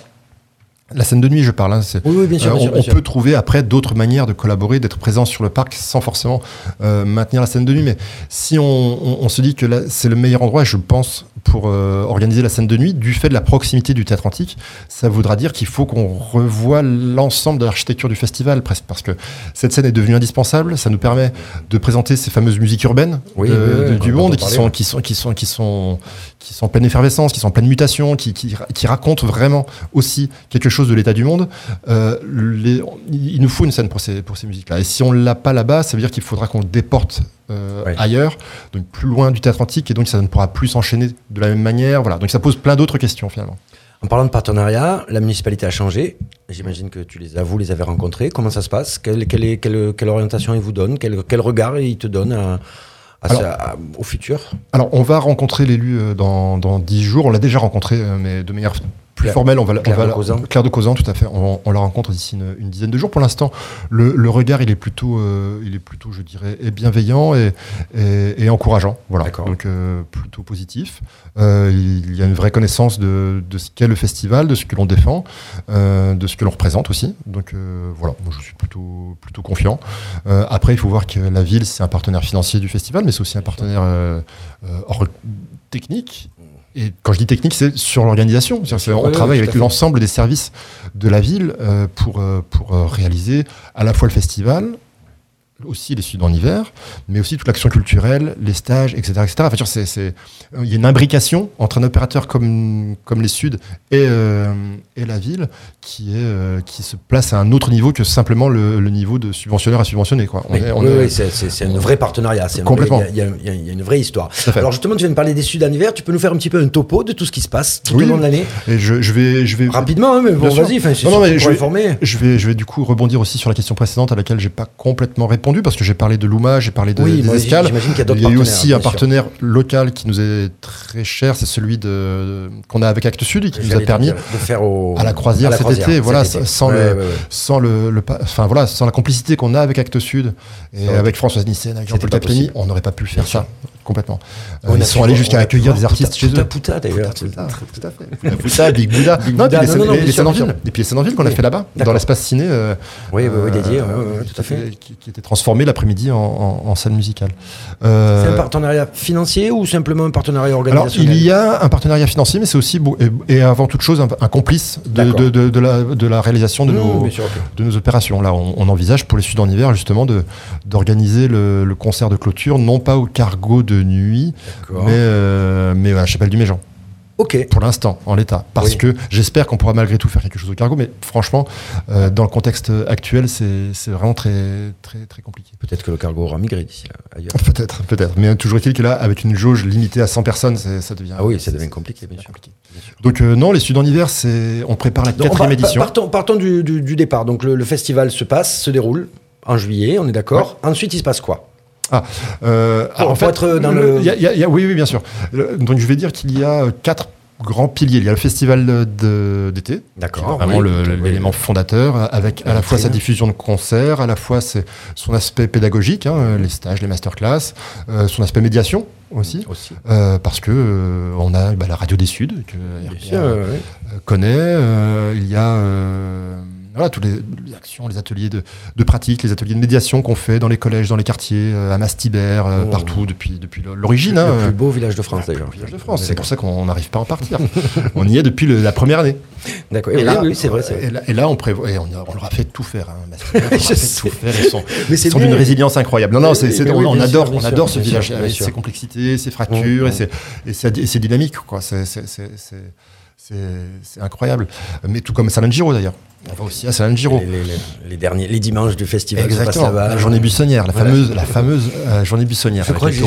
la scène de nuit, je parle, hein, Oui, oui, bien sûr, euh, on, bien sûr. peut trouver après d'autres manières de collaborer, d'être présent sur le parc sans forcément euh, maintenir la scène de nuit. Mais si on, on- on se dit que là, c'est le meilleur endroit, je pense, pour euh, organiser la scène de nuit, du fait de la proximité du théâtre antique, ça voudra dire qu'il faut qu'on revoie l'ensemble de l'architecture du festival, presque, parce que cette scène est devenue indispensable. Ça nous permet de présenter ces fameuses musiques urbaines Oui, de- oui, oui, de- on du monde, qui parler, sont, qui sont, qui sont, qui sont, qui sont en pleine effervescence, qui sont en pleine mutation, qui, qui, qui racontent vraiment aussi quelque chose de l'état du monde. Euh, les- il nous faut une scène pour ces, pour ces musiques-là. Et si on l'a pas là-bas, ça veut dire qu'il faudra qu'on le déporte euh, Ouais. ailleurs, donc plus loin du théâtre antique, et donc ça ne pourra plus s'enchaîner de la même manière. Voilà. Donc ça pose plein d'autres questions finalement. En parlant de partenariat, la municipalité a changé. J'imagine que tu les as, vous les avez rencontrés. Comment ça se passe? Quelle, quelle, est- quelle, quelle orientation ils vous donnent? Quel, quel regard ils te donnent à- à Alors- ça- au futur? Alors, on va rencontrer l'élu euh, dans, dans 10 jours. On l'a déjà rencontré, euh, mais de manière plus Claire- formelle. On va, la- Claire on va de Causant. Claire de Causant, tout à fait. On, on la rencontre d'ici une, une dizaine de jours. Pour l'instant, le, le regard, il est plutôt, euh, il est plutôt, je dirais, bienveillant et, et, et encourageant. Voilà. Donc, euh, plutôt positif. Euh, il y a une vraie connaissance de, de ce qu'est le festival, de ce que l'on défend, de ce que l'on représente aussi. Donc, voilà. Moi, je suis plutôt, plutôt confiant. Après, il faut voir que la ville, c'est un partenaire financier du festival, mais c'est aussi un partenaire hors- technique. Et quand je dis technique, c'est sur l'organisation. On travaille avec l'ensemble des services de la ville euh, pour, euh, pour euh, réaliser à la fois le festival, aussi les Suds en hiver, mais aussi toute l'action culturelle, les stages, etc. etc. Enfin, c'est- c'est- il y a une imbrication entre un opérateur comme, comme les Suds et, euh, et la ville qui, est, euh, qui se place à un autre niveau que simplement le, le niveau de subventionneur à subventionner. Quoi. On Oui, est- on oui, est- oui, c'est- c'est c'est un vrai partenariat. c'est Complètement. Il y, a- y y une vraie histoire. Alors justement, tu viens de parler des Suds en hiver. Tu peux nous faire un petit peu un topo de tout ce qui se passe tout au long de l'année? Et je, je vais, je vais Rapidement, hein, mais bon, Bien vas-y. Non, non, mais je vais-. Je vais, je vais du coup rebondir aussi sur la question précédente à laquelle j'ai pas complètement répondu parce que j'ai parlé de Luma, j'ai parlé de, Oui, des escales. j'imagine qu'il y a d'autres Il y a eu aussi un sûr. partenaire local qui nous est très cher, c'est celui de, qu'on a avec Actes Sud et qui nous a permis de faire au, à la croisière à la cet croisière, été, voilà, cet été. sans Ouais, le- ouais, ouais. sans le, enfin voilà, sans la complicité qu'on a avec Actes Sud et avec Françoise Nissen, avec Jean-Paul on n'aurait pas pu faire ça complètement. Euh, On a ils sont allés jusqu'à accueillir des artistes chez eux. Puta d'ailleurs. Tout à fait. Puta, Big Buddha. Non, les scènes- en ville. sûr. Et puis les scènes en ville qu'on a fait là-bas, dans l'espace ciné. euh, Oui, oui, euh, dédié, tout à fait. Qui, était transformé l'après-midi en, salle musicale. C'est Euh, un partenariat financier ou simplement un partenariat alors, organisationnel il y a un partenariat financier, mais c'est aussi, et, avant toute chose, un, complice de, la, réalisation de, Mmh, nos, opérations. Là, on, envisage pour les Suds en hiver, justement, d'organiser le concert de clôture, non pas au cargo de nuit, D'accord. mais, euh, mais à chapelle du Méjean. Ok. pour l'instant, en l'état. Parce Oui. que j'espère qu'on pourra malgré tout faire quelque chose au cargo, mais franchement, euh, dans le contexte actuel, c'est vraiment très, très, très compliqué. Peut-être que le cargo aura migré d'ici là, ailleurs. <laughs> Peut-être, peut-être. Mais toujours est-il que là, avec une jauge limitée à 100 personnes, ça devient. Ah oui, ça devient compliqué, bien c'est sûr. compliqué. Donc euh, non, les Sud en hiver, c'est on prépare la quatrième édition. Partons, partons du, du- du départ. Donc le, le festival se passe, se déroule en juillet, on est d'accord. Ensuite, il se passe quoi? Euh, alors, en pour fait, être dans le- y a- il y a- il y a- oui, oui, bien sûr. Donc je vais dire qu'il y a quatre grands piliers. Il y a le festival d'été, D'accord. vraiment oui. Oui. l'élément fondateur, avec à La la fois sa diffusion de concerts, à la fois son aspect pédagogique, hein, les stages, les masterclass, euh, son aspect médiation aussi. Aussi. euh, parce que euh, on a bah, la radio des Suds que RPA, sûr, euh, ouais, ouais. connaît. euh, il y a euh, voilà, toutes les, les actions, les ateliers de, de pratique, les ateliers de médiation qu'on fait dans les collèges, dans les quartiers, euh, à Mastibert, euh, Oh. partout depuis, depuis l'origine. Le hein, plus euh, beau village de France, d'ailleurs. village de France. C'est pour ça qu'on n'arrive pas à en partir. <laughs> on y est depuis le- la première année. D'accord. Et Oui, là, oui, c'est vrai. Et là, et là, on prévoit, et on, leur a fait tout faire. Hein, Mastibert, on leur a <laughs> Je fait sais. tout faire. Ils sont, d'une résilience incroyable. Non, non, Oui, on, oui, adore, sûr, on adore ce village sûr, avec ses complexités, ses fractures Mm, et, ses, ses dynamiques. C'est, incroyable. Mais tout comme Salon Giro d'ailleurs. On va aussi à Salon Giro. Les, les- les- les derniers, les dimanches du festival. Exactement. La journée buissonnière, la Voilà. fameuse, la fameuse euh, journée buissonnière. Je crois que j'ai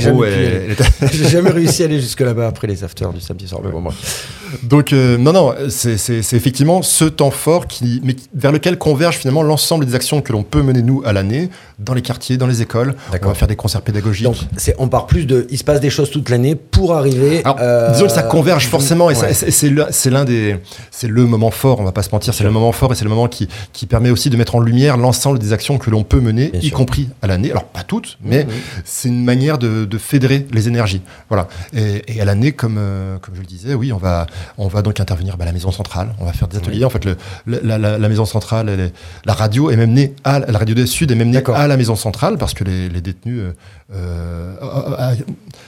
jamais et- <laughs> réussi à aller jusque là-bas après les afters du samedi soir. Mais bon, bref. Donc euh, non, non, c'est effectivement ce temps fort qui, mais vers lequel converge finalement l'ensemble des actions que l'on peut mener nous à l'année, dans les quartiers, dans les écoles. On va faire des concerts pédagogiques. Donc, on part plus de. Il se passe des choses toute l'année pour arriver. Alors, euh, disons que ça converge forcément, et ouais. c'est l'un des, c'est le moment fort. On va pas se mentir, c'est le moment fort et c'est le moment qui, qui permet aussi de mettre en lumière l'ensemble des actions que l'on peut mener, Bien y sûr. compris à l'année. Alors pas toutes, mais c'est une manière de, de fédérer les énergies. Voilà. Et, et à l'année, comme euh, comme je le disais, oui, on va on va donc intervenir bah, à la maison centrale. On va faire des ateliers. En fait, le, la, la- la maison centrale, est- la radio est même née à la radio des Sud est même née à la maison centrale parce que les, les détenus euh, euh, à, à-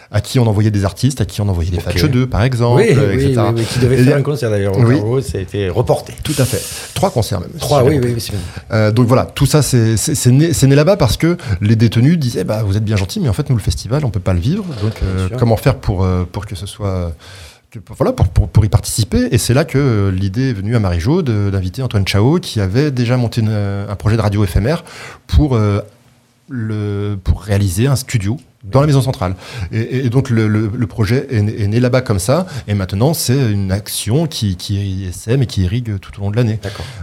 à qui on envoyait des artistes, à qui on envoyait des Ok. Fatch 2 par exemple, etc. qui devait Et faire un concert d'ailleurs Oui. Carreau, ça a été reporté. Tout à fait. Trois concerts même. Trois, si oui, oui, oui, euh, donc voilà, tout ça, c'est né, né là-bas parce que les détenus disaient bah, Vous êtes bien gentils, mais en fait, nous, le festival, on peut pas le vivre. Donc, euh, comment faire pour, euh, pour que ce soit. que- voilà, pour, pour, pour y participer. Et c'est là que euh, l'idée est venue à Marie-Jo d'inviter Antoine Chao, qui avait déjà monté une, euh, un projet de radio éphémère pour, euh, le, pour réaliser un studio dans la maison centrale. Et, et donc le, le- le projet est, né- là-bas comme ça, et maintenant c'est une action qui, qui essaime et qui irrigue tout au long de l'année.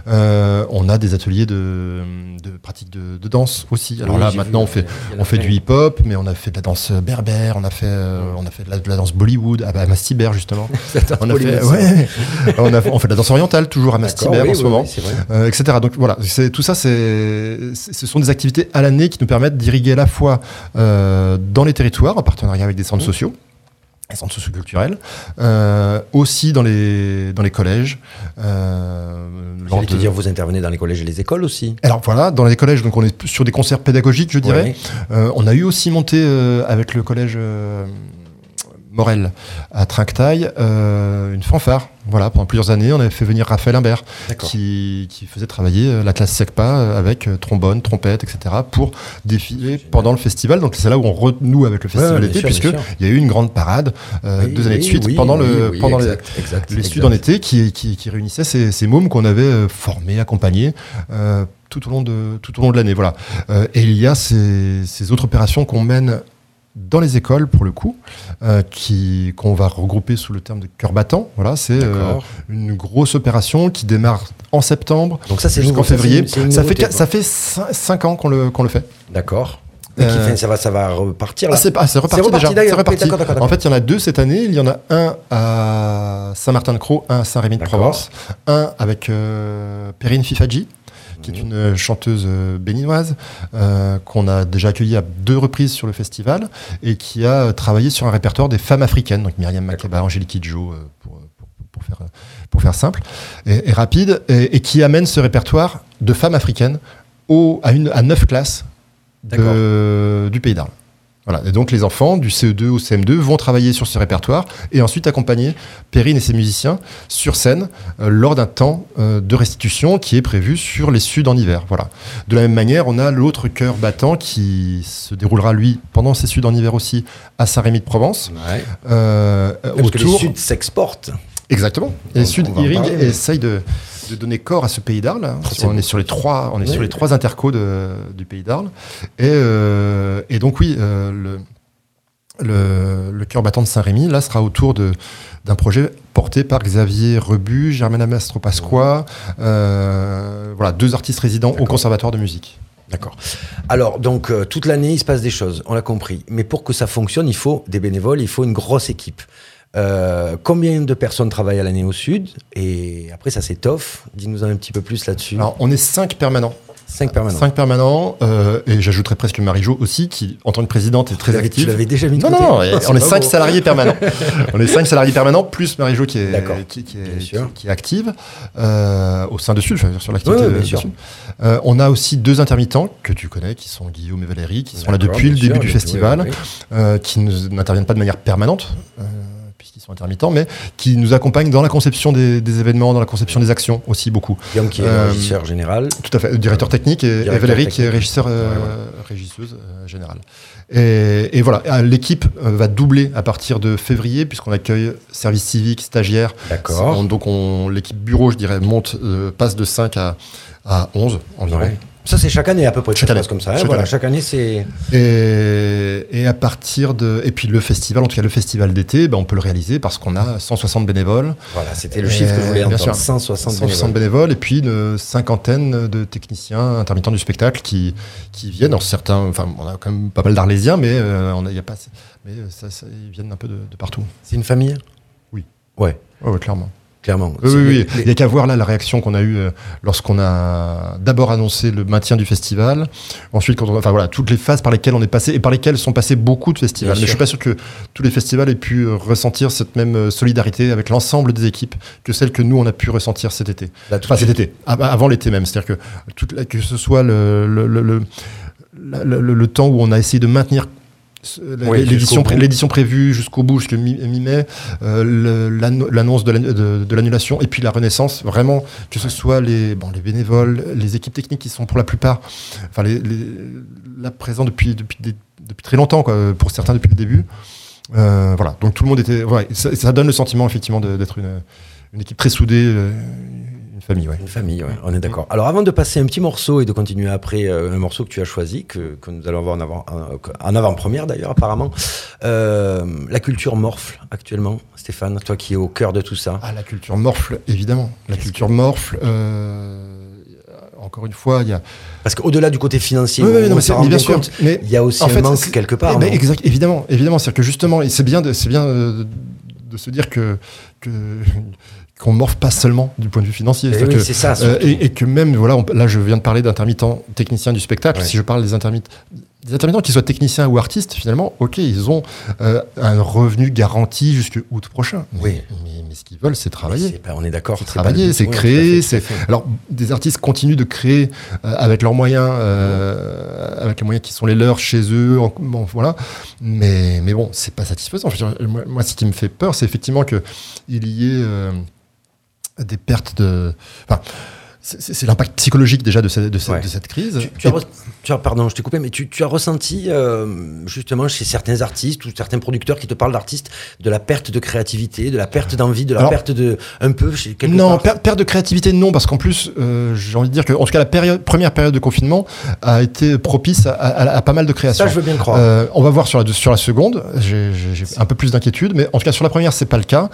Euh, on a des ateliers de, de pratique de, de danse aussi. Alors Oui, là, maintenant, vu, on fait, on fait du hip-hop, mais on a fait de la danse berbère, on a fait, euh, on a fait de la, de la danse Bollywood à, à Mastibert, justement. <laughs> on, a fait, ouais, on, a, on fait de la danse orientale, toujours à D'accord, Mastibert oui, en ce oui, moment. Euh, etc. Donc voilà, tout ça, c'est, ce sont des activités à l'année qui nous permettent d'irriguer à la fois dans les territoires, en partenariat avec des centres Mmh. sociaux, des centres socioculturels, euh, aussi dans les, dans les collèges. Euh, J'allais te de- dire, vous intervenez dans les collèges et les écoles aussi. alors voilà, dans les collèges, donc on est sur des concerts pédagogiques, je dirais. Ouais. Euh, on a eu aussi monté euh, avec le collège euh, Morel à Trinquetail euh, une fanfare. Voilà, pendant plusieurs années, on avait fait venir Raphaël Imbert qui, qui faisait travailler euh, la classe SECPA euh, avec trombone, trompette, etc. pour défiler pendant le festival. Donc c'est là où on renoue avec le festival Ouais, d'été, sûr, puisque bien sûr. il y a eu une grande parade Oui, deux années de suite oui, pendant, oui, le, oui, pendant les, exact, exact, les exact. Suds en été qui, qui, qui réunissaient ces, ces mômes qu'on avait formés, accompagnés tout au long de tout au long de l'année. Voilà. Euh, et il y a ces, ces autres opérations qu'on mène dans les écoles pour le coup, euh, qui qu'on va regrouper sous le terme de cœur battant. Voilà, c'est euh, une grosse opération qui démarre en septembre Donc ça, jusqu'en ça, février. Ça fait ça fait cin- cinq ans qu'on le qu'on le fait. D'accord. Euh, fait- ça va, ça va repartir là. Ah, c'est c'est reparti, reparti, déjà. reparti. d'accord, En fait, il y en a deux cette année. Il y en a un à Saint-Martin-de-Croix, un à Saint-Rémy-de-Provence, un avec euh, Perrine Fifadji, qui est une chanteuse euh, béninoise euh, qu'on a déjà accueillie à deux reprises sur le festival et qui a travaillé sur un répertoire des femmes africaines, donc Myriam Makeba, Angélique Kidjo, euh, pour, pour, pour faire, pour faire simple et, et rapide, et, et qui amène ce répertoire de femmes africaines au, à, une, à neuf classes de- du pays d'Arles. Voilà. Et donc les enfants du CE2 au CM2 vont travailler sur ce répertoire et ensuite accompagner Perrine et ses musiciens sur scène euh, lors d'un temps euh, de restitution qui est prévu sur les Suds en hiver. Voilà. De la même manière, on a l'autre chœur battant qui se déroulera lui pendant ces Suds en hiver aussi à Saint-Rémy de Provence. Ouais. Euh, Parce que les Suds s'exportent. Exactement. Et On- Sud on va en Hearing parler, mais- essaye de, de donner corps à ce pays d'Arles. hein. On beau. est sur les trois, on est Oui. sur les trois intercos de- du pays d'Arles. Et, euh, et donc oui, euh, le, le, le cœur battant de Saint-Rémy, là, sera autour de d'un projet porté par Xavier Rebu, Germaine Mastro Pasqua, euh, voilà, deux artistes résidents au conservatoire de musique. D'accord. Alors, donc, euh, toute l'année, il se passe des choses, on l'a compris. Mais pour que ça fonctionne, il faut des bénévoles, il faut une grosse équipe. Euh, combien de personnes travaillent à l'année au Sud? Et après, ça s'étoffe. Dis-nous un petit peu plus là-dessus. Alors, on est cinq permanents. Cinq permanents. Cinq permanents, euh, et j'ajouterais presque Marie-Jo aussi, qui, en tant que présidente, est très active. Tu l'avais déjà mis de Non, côté non, <laughs> C'est on est pas cinq beau. salariés permanents. <laughs> on est cinq salariés permanents, plus Marie-Jo qui est, qui, qui qui- active euh, au sein de Sud, enfin, sur l'activité Oui, oui, bien de sûr. Sud. Euh, on a aussi deux intermittents que tu connais, qui sont Guillaume et Valérie, qui sont là depuis le début sûr, du festival, oui, qui ne- n'interviennent pas de manière permanente. Puisqu'ils sont intermittents, mais qui nous accompagnent dans la conception des, des événements, dans la conception des actions aussi beaucoup. Guillaume qui est Euh, régisseur général. Tout à fait, euh, directeur technique et, Valérie qui est régisseur, euh, Ouais, régisseuse euh, générale. Et, et voilà, euh, l'équipe va doubler à partir de février puisqu'on accueille service civique, stagiaires. D'accord. On- donc on, l'équipe bureau, je dirais, monte, passe de 5 à, à 11 environ. Ouais. Ça, c'est chaque année à peu près. que Chaque année. comme ça. hein. Chaque voilà, année. chaque année, c'est. Et, et à partir de. Et puis le festival, en tout cas le festival d'été, ben, on peut le réaliser parce qu'on a 160 bénévoles. Voilà, c'était le chiffre que je voulais Euh, bien entendre. sûr. 160 160 bénévoles. bénévoles et puis une cinquantaine de techniciens intermittents du spectacle qui, qui viennent. Alors certains, enfin, on a quand même pas mal d'Arlésiens, mais euh, on a, y a pas, mais euh, ça, ça- ils viennent un peu de, de partout. C'est une famille Oui. Ouais, Ouais, ouais, clairement. Clairement. Oui, Il n'y a qu'à voir là la réaction qu'on a eue euh, lorsqu'on a d'abord annoncé le maintien du festival. Ensuite, quand on, enfin voilà, toutes les phases par lesquelles on est passé et par lesquelles sont passés beaucoup de festivals. Bien Mais je suis pas sûr que tous les festivals aient pu euh, ressentir cette même euh, solidarité avec l'ensemble des équipes que celle que nous on a pu ressentir cet été. Là, Enfin, cet été, av- avant l'été même. C'est-à-dire que, toute la- que ce soit le, le, le, le- la- le- le- le temps où on a essayé de maintenir Oui, l'édition jusqu'au pré- prévue jusqu'au bout, jusqu'à mi- mi-mai, euh, l'annonce de l'annu- de de l'annulation et puis la renaissance, vraiment, que ce soit les, bon, les bénévoles, les équipes techniques qui sont pour la plupart, enfin, les, les- là présents depuis, depuis, des- depuis très longtemps, quoi, pour certains depuis le début. Euh, voilà, donc tout le monde était. ouais, ça, ça donne le sentiment, effectivement, d'être une, une équipe très soudée, euh, famille, ouais. Une famille, ouais, on est d'accord. Alors avant de passer un petit morceau et de continuer après euh, un morceau que tu as choisi, que, que nous allons voir en avant, en, en avant-première d'ailleurs apparemment, euh, la culture morfle actuellement, Stéphane, toi qui es au cœur de tout ça. Ah, la culture morfle, évidemment. La culture morfle, euh, encore une fois, il y a. Parce qu'au-delà du côté financier, Oui, oui, on non, mais s'en c'est- rend mais bien bien sûr. compte, Mais il y a aussi en un fait, manque quelque part. Exact, évidemment, évidemment, c'est que justement, c'est bien, de, c'est bien euh, de se dire que, que qu'on morfe pas seulement du point de vue financier. Eh C'est-à-dire oui, que, ça. euh, et, et que même, voilà, on- là, je viens de parler d'intermittents techniciens du spectacle. Ouais. Si je parle des intermittents, des intermittents qui soient techniciens ou artistes, finalement, ok, ils ont euh, un revenu garanti jusqu'à août prochain. Mais, Oui. mais, mais ce qu'ils veulent, c'est travailler. pas- on est d'accord. C'est travailler, c'est créer, c'est-. Alors, des artistes continuent de créer euh, avec leurs moyens, euh, avec les moyens qui sont les leurs chez eux, en- bon, voilà. Mais, mais bon, c'est pas satisfaisant. Dire, moi, moi, ce qui me fait peur, c'est effectivement que il y ait euh, des pertes de. C'est- l'impact psychologique déjà de cette, de Ouais. de cette crise. Tu, tu as tu pardon, je t'ai coupé, mais tu, tu as ressenti euh, justement chez certains artistes ou certains producteurs qui te parlent d'artistes de la perte de créativité, de la perte d'envie, de la Alors- perte de un peu chez non, part? perte de créativité, non, parce qu'en plus, euh, j'ai envie de dire que, en tout cas, la période, première période de confinement a été propice à, à- à pas mal de créations. Ça, je veux bien le croire. Euh, on va voir sur la, sur la seconde. J'ai un peu plus d'inquiétude, mais en tout cas sur la première, c'est pas le cas.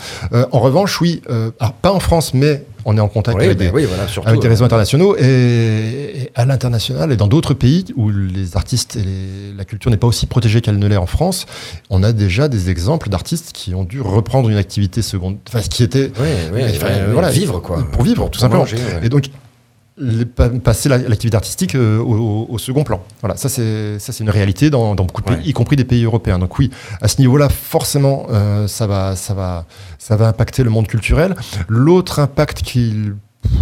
En revanche, oui, alors pas en France, mais on est en contact oui, avec, ben des, oui, voilà, surtout. avec des euh, réseaux internationaux et, et à l'international et dans d'autres pays où les artistes et les- la culture n'est pas aussi protégée qu'elle ne l'est en France. On a déjà des exemples d'artistes qui ont dû reprendre une activité seconde, enfin ce qui était ouais, Enfin, ouais, voilà, vivre quoi. pour vivre, tout simplement. manger, ouais. Et donc, les- passer la- l'activité artistique euh, au, second plan. Voilà, ça c'est ça c'est une réalité dans, dans beaucoup de pays, Ouais. y compris des pays européens. Donc oui, à ce niveau-là, forcément, euh, ça va ça va ça va impacter le monde culturel. L'autre impact qu'il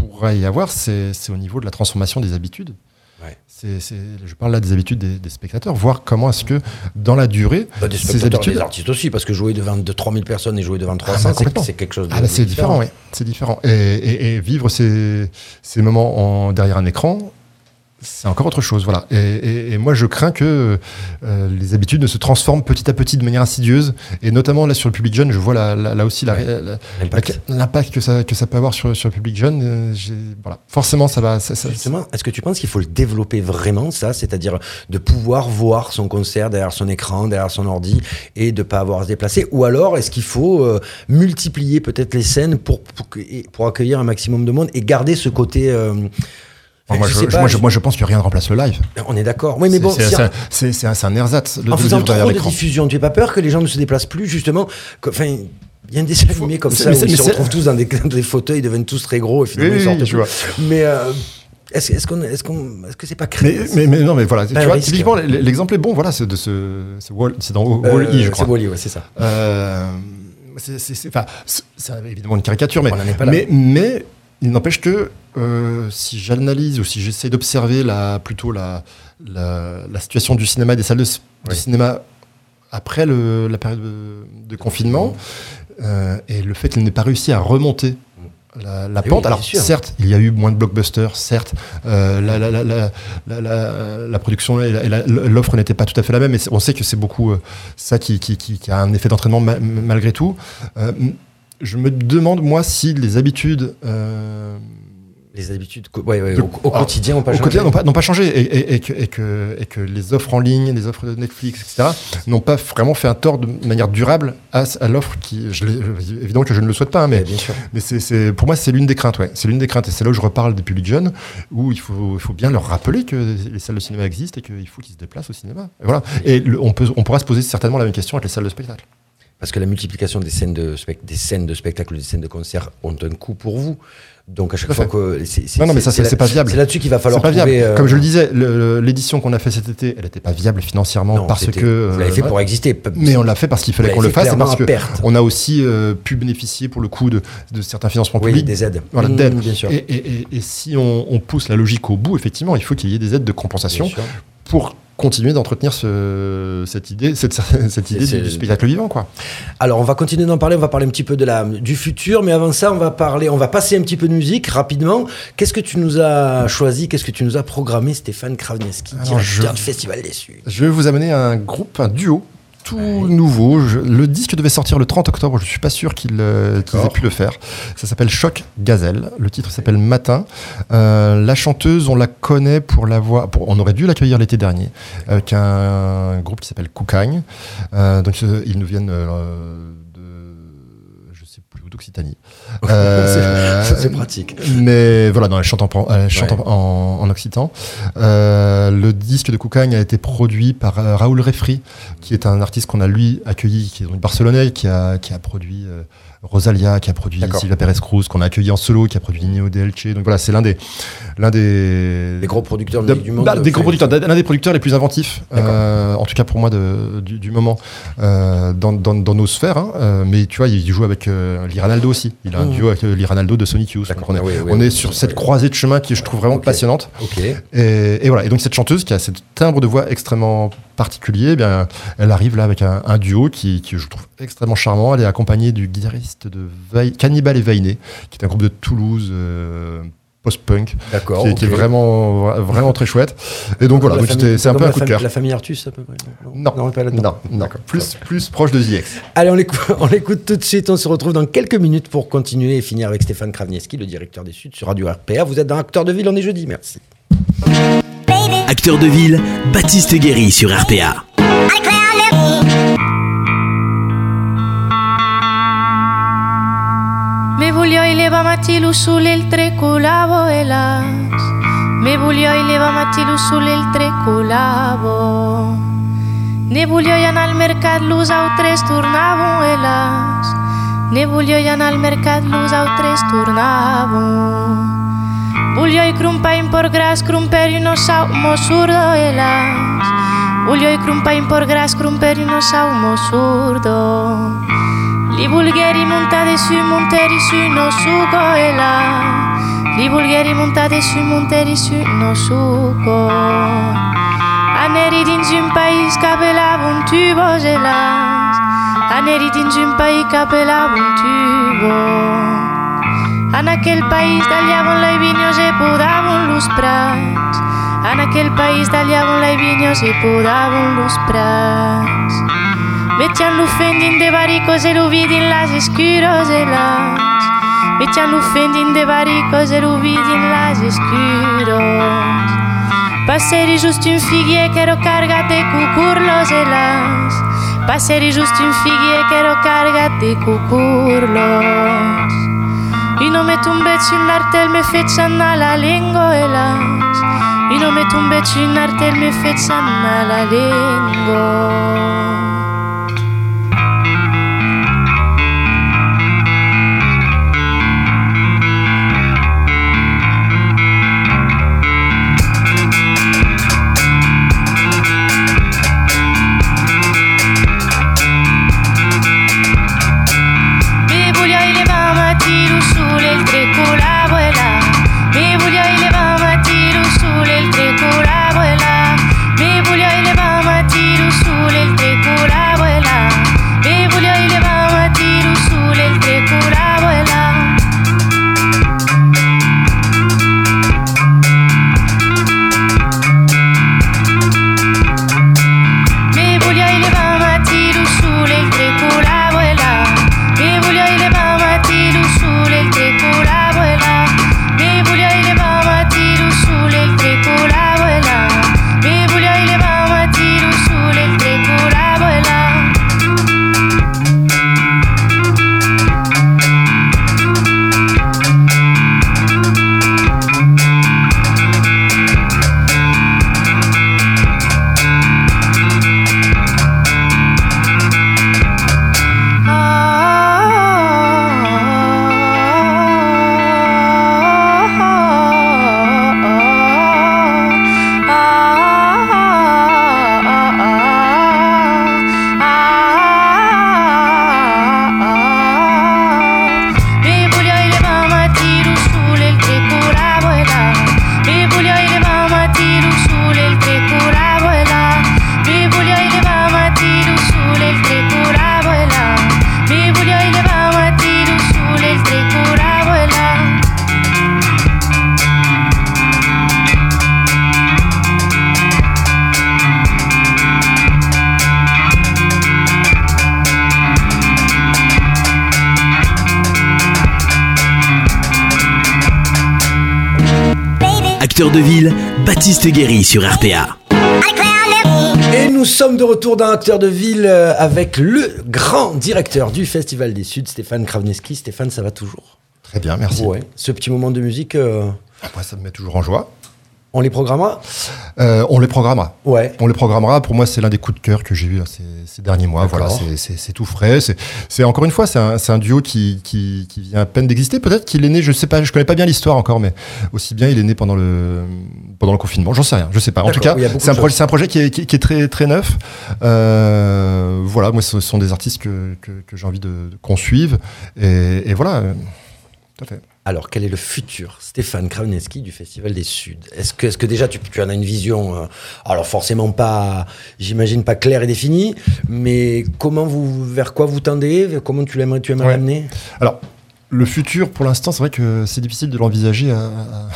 pourrait y avoir, c'est au niveau de la transformation des habitudes. Je parle là des habitudes des, des spectateurs, voir comment est-ce que dans la durée, Bah, des ces spectateurs, habitudes, des artistes aussi, parce que jouer devant de 3000 personnes et jouer devant bah, 300, c'est- complètement. c'est quelque chose de Ah bah c'est différent, oui. C'est différent. Et, et- et vivre ces, ces moments en, derrière un écran, c'est encore autre chose, voilà. Et, et- et moi, je crains que euh, les habitudes ne se transforment petit à petit de manière insidieuse, et notamment là sur le public jeune, je vois là, là- là aussi la- Ouais. la- L'impact. la- que ça, que ça peut avoir sur, sur le public jeune. euh, voilà. Forcément, ça va. Ça, ça- Justement, est-ce que tu penses qu'il faut le développer vraiment, ça? C'est-à-dire de pouvoir voir son concert derrière son écran, derrière son ordi, et de pas avoir à se déplacer? Ou alors, est-ce qu'il faut euh, multiplier peut-être les scènes pour, pour accueillir un maximum de monde et garder ce côté... euh, Enfin, moi, je je, pas, moi, je, je- moi, je pense que rien ne remplace le live. on est d'accord. Oui, mais bon, c'est, si- un- ersatz de, en de faisant trop de diffusion, tu n'as pas peur que les gens ne se déplacent plus, justement Enfin, il y a un dessin animé comme ça mais où ils se retrouvent tous dans des, <laughs> dans des fauteuils, ils deviennent tous très gros et finalement Oui, ils sortent vois. Mais euh, est-ce, est-ce qu'on, est-ce qu'on, est-ce que c'est pas créé mais, mais non, mais voilà, tu vois, risque. typiquement, l'exemple est bon, voilà, c'est de ce, c'est, Wall- c'est dans Euh, Wall-E, je crois. C'est Wall-E, ouais, c'est ça. Euh, c'est, enfin, évidemment une caricature, mais, On n'en est pas là. mais, mais il n'empêche que euh, si j'analyse ou si j'essaie d'observer la, plutôt la, la, la situation du cinéma, et des salles de, s- Oui. de cinéma après le, la période de, de confinement, euh, et le fait qu'il n'ait pas réussi à remonter la, la pente. oui, Alors certes, il y a eu moins de blockbusters, certes, euh, la, production et l'offre n'était pas tout à fait la même, mais on sait que c'est beaucoup euh, ça qui, qui, qui, qui a un effet d'entraînement ma- malgré tout. Je me demande, moi, si les habitudes Les habitudes co- ouais, ouais, De- au, quotidien pas n'ont pas, changé et, et- et que, et, que, et que les offres en ligne, les offres de Netflix, etc., n'ont pas vraiment fait un tort de manière durable à, à l'offre qui, je évidemment que je ne le souhaite pas, hein, mais Ouais, mais c'est, pour moi, c'est l'une des craintes, ouais. C'est l'une des craintes. Et c'est là où je reparle des publics jeunes, où il faut, il faut bien leur rappeler que les salles de cinéma existent et qu'il faut qu'ils se déplacent au cinéma. Et voilà. Et le- on, peut, on pourra se poser certainement la même question avec les salles de spectacle. Parce que la multiplication des scènes de, des scènes de spectacle, des scènes de concert ont un coût pour vous. Donc à chaque fois fait. que. c'est- Non, non, mais ça, c'est- pas viable. C'est là-dessus qu'il va C'est falloir pas viable. trouver. euh, Comme je le disais, l'édition qu'on a fait cet été, elle n'était pas viable financièrement non, parce que. Vous l'avez euh, fait voilà. pour exister. Mais on l'a fait parce qu'il fallait qu'on le fasse et parce que perte. on a aussi euh, pu bénéficier pour le coup de, de certains financements Oui, publics. des aides. Voilà, Mmh, d'aides. Bien sûr. Et, et- et- et si on, on pousse la logique au bout, effectivement, il faut qu'il y ait des aides de compensation pour continuer d'entretenir ce- cette idée, cette, <laughs> cette idée du, du spectacle vivant, quoi. Alors, on va continuer d'en parler. On va parler un petit peu de la, du futur. Mais avant ça, on va parler, on va passer un petit peu de musique rapidement. Qu'est-ce que tu nous as choisi Qu'est-ce que tu nous as programmé, Stéphane Kravneski, directeur je- du Festival des Je vais vous amener un groupe, un duo tout nouveau. Je- le disque devait sortir le 30 octobre. Je suis pas sûr qu'ils euh, qu'ils aient pu le faire. Ça s'appelle Choc Gazelle. Le titre s'appelle Matin. Euh, la chanteuse, on la connaît pour la voix. Pour, on aurait dû l'accueillir l'été dernier avec un, groupe qui s'appelle Koukagne. Euh, donc ils nous viennent <laughs> Euh, c'est pratique. mais voilà, non, elle chante en, elle chante Ouais. en, en occitan. Euh, le disque de Koukagne a été produit par euh, Raoul Refri, qui est un artiste qu'on a lui accueilli, qui est donc barcelonais, qui a, qui a produit euh, Rosalia, qui a produit D'accord. Silvia Pérez Cruz, qu'on a accueilli en solo, qui a produit Nino Delce. Donc voilà, c'est l'un des, l'un des, Les gros producteurs de du monde. bah, des gros producteurs, l'un des producteurs les plus inventifs, euh, en tout cas pour moi de, du, du moment, euh, dans, dans, dans nos sphères. hein. Euh, mais tu vois, il joue avec euh, Liranaldo aussi. Il a un Mmh. duo avec Liranaldo de Sonic Youth. On est, Ah oui, oui, on oui. est sur cette croisée de chemin qui je trouve vraiment passionnante. Et, et voilà. Et donc cette chanteuse qui a ce timbre de voix extrêmement particulier, eh bien, elle arrive là avec un, un duo qui, qui je trouve extrêmement charmant. Elle est accompagnée du guitariste de Vai- Cannibal et Vainé, qui est un groupe de Toulouse. euh, post-punk qui, est- qui est ok. vraiment vraiment très chouette et donc voilà c'est un peu un la coup de famille- cœur La famille Artus, à peu près. non non, pas là-dedans. non, non. Plus plus proche de ZX Allez, on l'écoute, <laughs> on l'écoute tout de suite. On se retrouve dans quelques minutes pour continuer et finir avec Stéphane Kravnieski, le directeur des Suds sur Radio RPA. Vous êtes dans Acteur de Ville, on est jeudi. Merci. Acteur de ville, Baptiste Guéry sur RPA. machilu sull'iltre culavo e las. Me e leva machilu sull'iltre culavo Ne bulioi anar al mercat luz au tres tornavo e las. Ne bulioi anar al mercat luz au tres tornavo Bulioi crumpaim por gras crumperi no sau mosurdo e las. Bulioi crumpaim por gras crumperi no sau mosurdo Li vulgari montati su monteri su no suco e là Li vulgari montati su monteri su no suco Aneri dins un país que pelava un tubo gelats Aneri dins un país que pelava un tubo. En aquell país d'allà on les vinyes se podaven los prats. En aquel país tallaven les vinyes i podaven los prats. Vetean l'offendin de varicose e l'uvidin las escuros e las Vetean l'offendin de varicose e l'uvidin las escuros Passeri giusto in figlie che ero cargate cucurlos e las Passeri giusto in figlie che ero cargate cucurlos I nome tumbeci in artel me feccian alla lingua e las I nome tumbeci in artel me feccian la lingua. Acteur de ville, Baptiste Guéry sur RPA. Et nous sommes de retour dans Acteur de Ville euh, avec le grand directeur du Festival des Suds, Stéphane Kravneski. Stéphane, ça va toujours? Très bien, merci. Ouais. Ce petit moment de musique, euh, Après, ça me met toujours en joie. On les programmera Euh, on les programmera. Ouais. On les programmera. Pour moi, c'est l'un des coups de cœur que j'ai eu ces, ces derniers mois. Voilà, c'est- tout frais. C'est encore une fois, c'est un, duo qui, qui, qui vient à peine d'exister. Peut-être qu'il est né. Je sais pas. Je connais pas bien l'histoire encore, mais aussi bien il est né pendant le pendant le confinement. J'en sais rien. Je sais pas. En tout cas, c'est un projet. C'est un projet qui est, qui, qui est très très neuf. Euh, voilà. Moi, ce sont des artistes que, que, que j'ai envie de qu'on suive. Et, et voilà. Tout à fait. Alors, quel est le futur, Stéphane Kravneski, du Festival des Suds? Est-ce que, est que déjà tu, tu en as une vision, euh, alors forcément pas, j'imagine pas claire et définie, mais comment vous, vers quoi vous tendez? Comment tu l'aimerais, tu aimerais Ouais. amener Alors, le futur, pour l'instant, c'est vrai que c'est difficile de l'envisager à- à-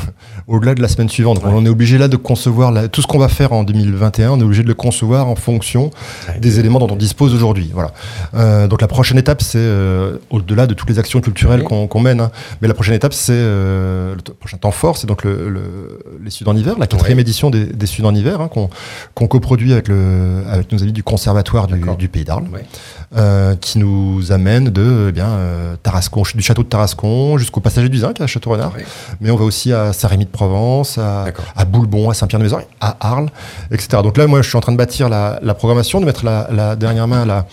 au-delà de la semaine suivante. Ouais. On est obligé là de concevoir la- tout ce qu'on va faire en 2021. On est obligé de le concevoir en fonction Ouais. des éléments dont on dispose aujourd'hui. Voilà. Euh, donc la prochaine étape, c'est euh, au-delà de toutes les actions culturelles qu'on mène. hein, mais la prochaine étape, c'est euh, le prochain temps fort, c'est donc le, le- les Suds en hiver, la quatrième édition des, des Suds en hiver, hein, qu'on coproduit avec, le, avec nos amis du conservatoire du, Pays d'Arles euh, qui nous amène de eh bien euh, Tarascon, du château de Tarascon jusqu'au passager du Zinc à Château-Renard. Mais on va aussi à Saint-Rémy de Provence, à, à Boulbon, à Saint-Pierre-de-Maison, à Arles, etc. Donc là, moi, je suis en train de bâtir la, la programmation, de mettre la, la dernière main à la,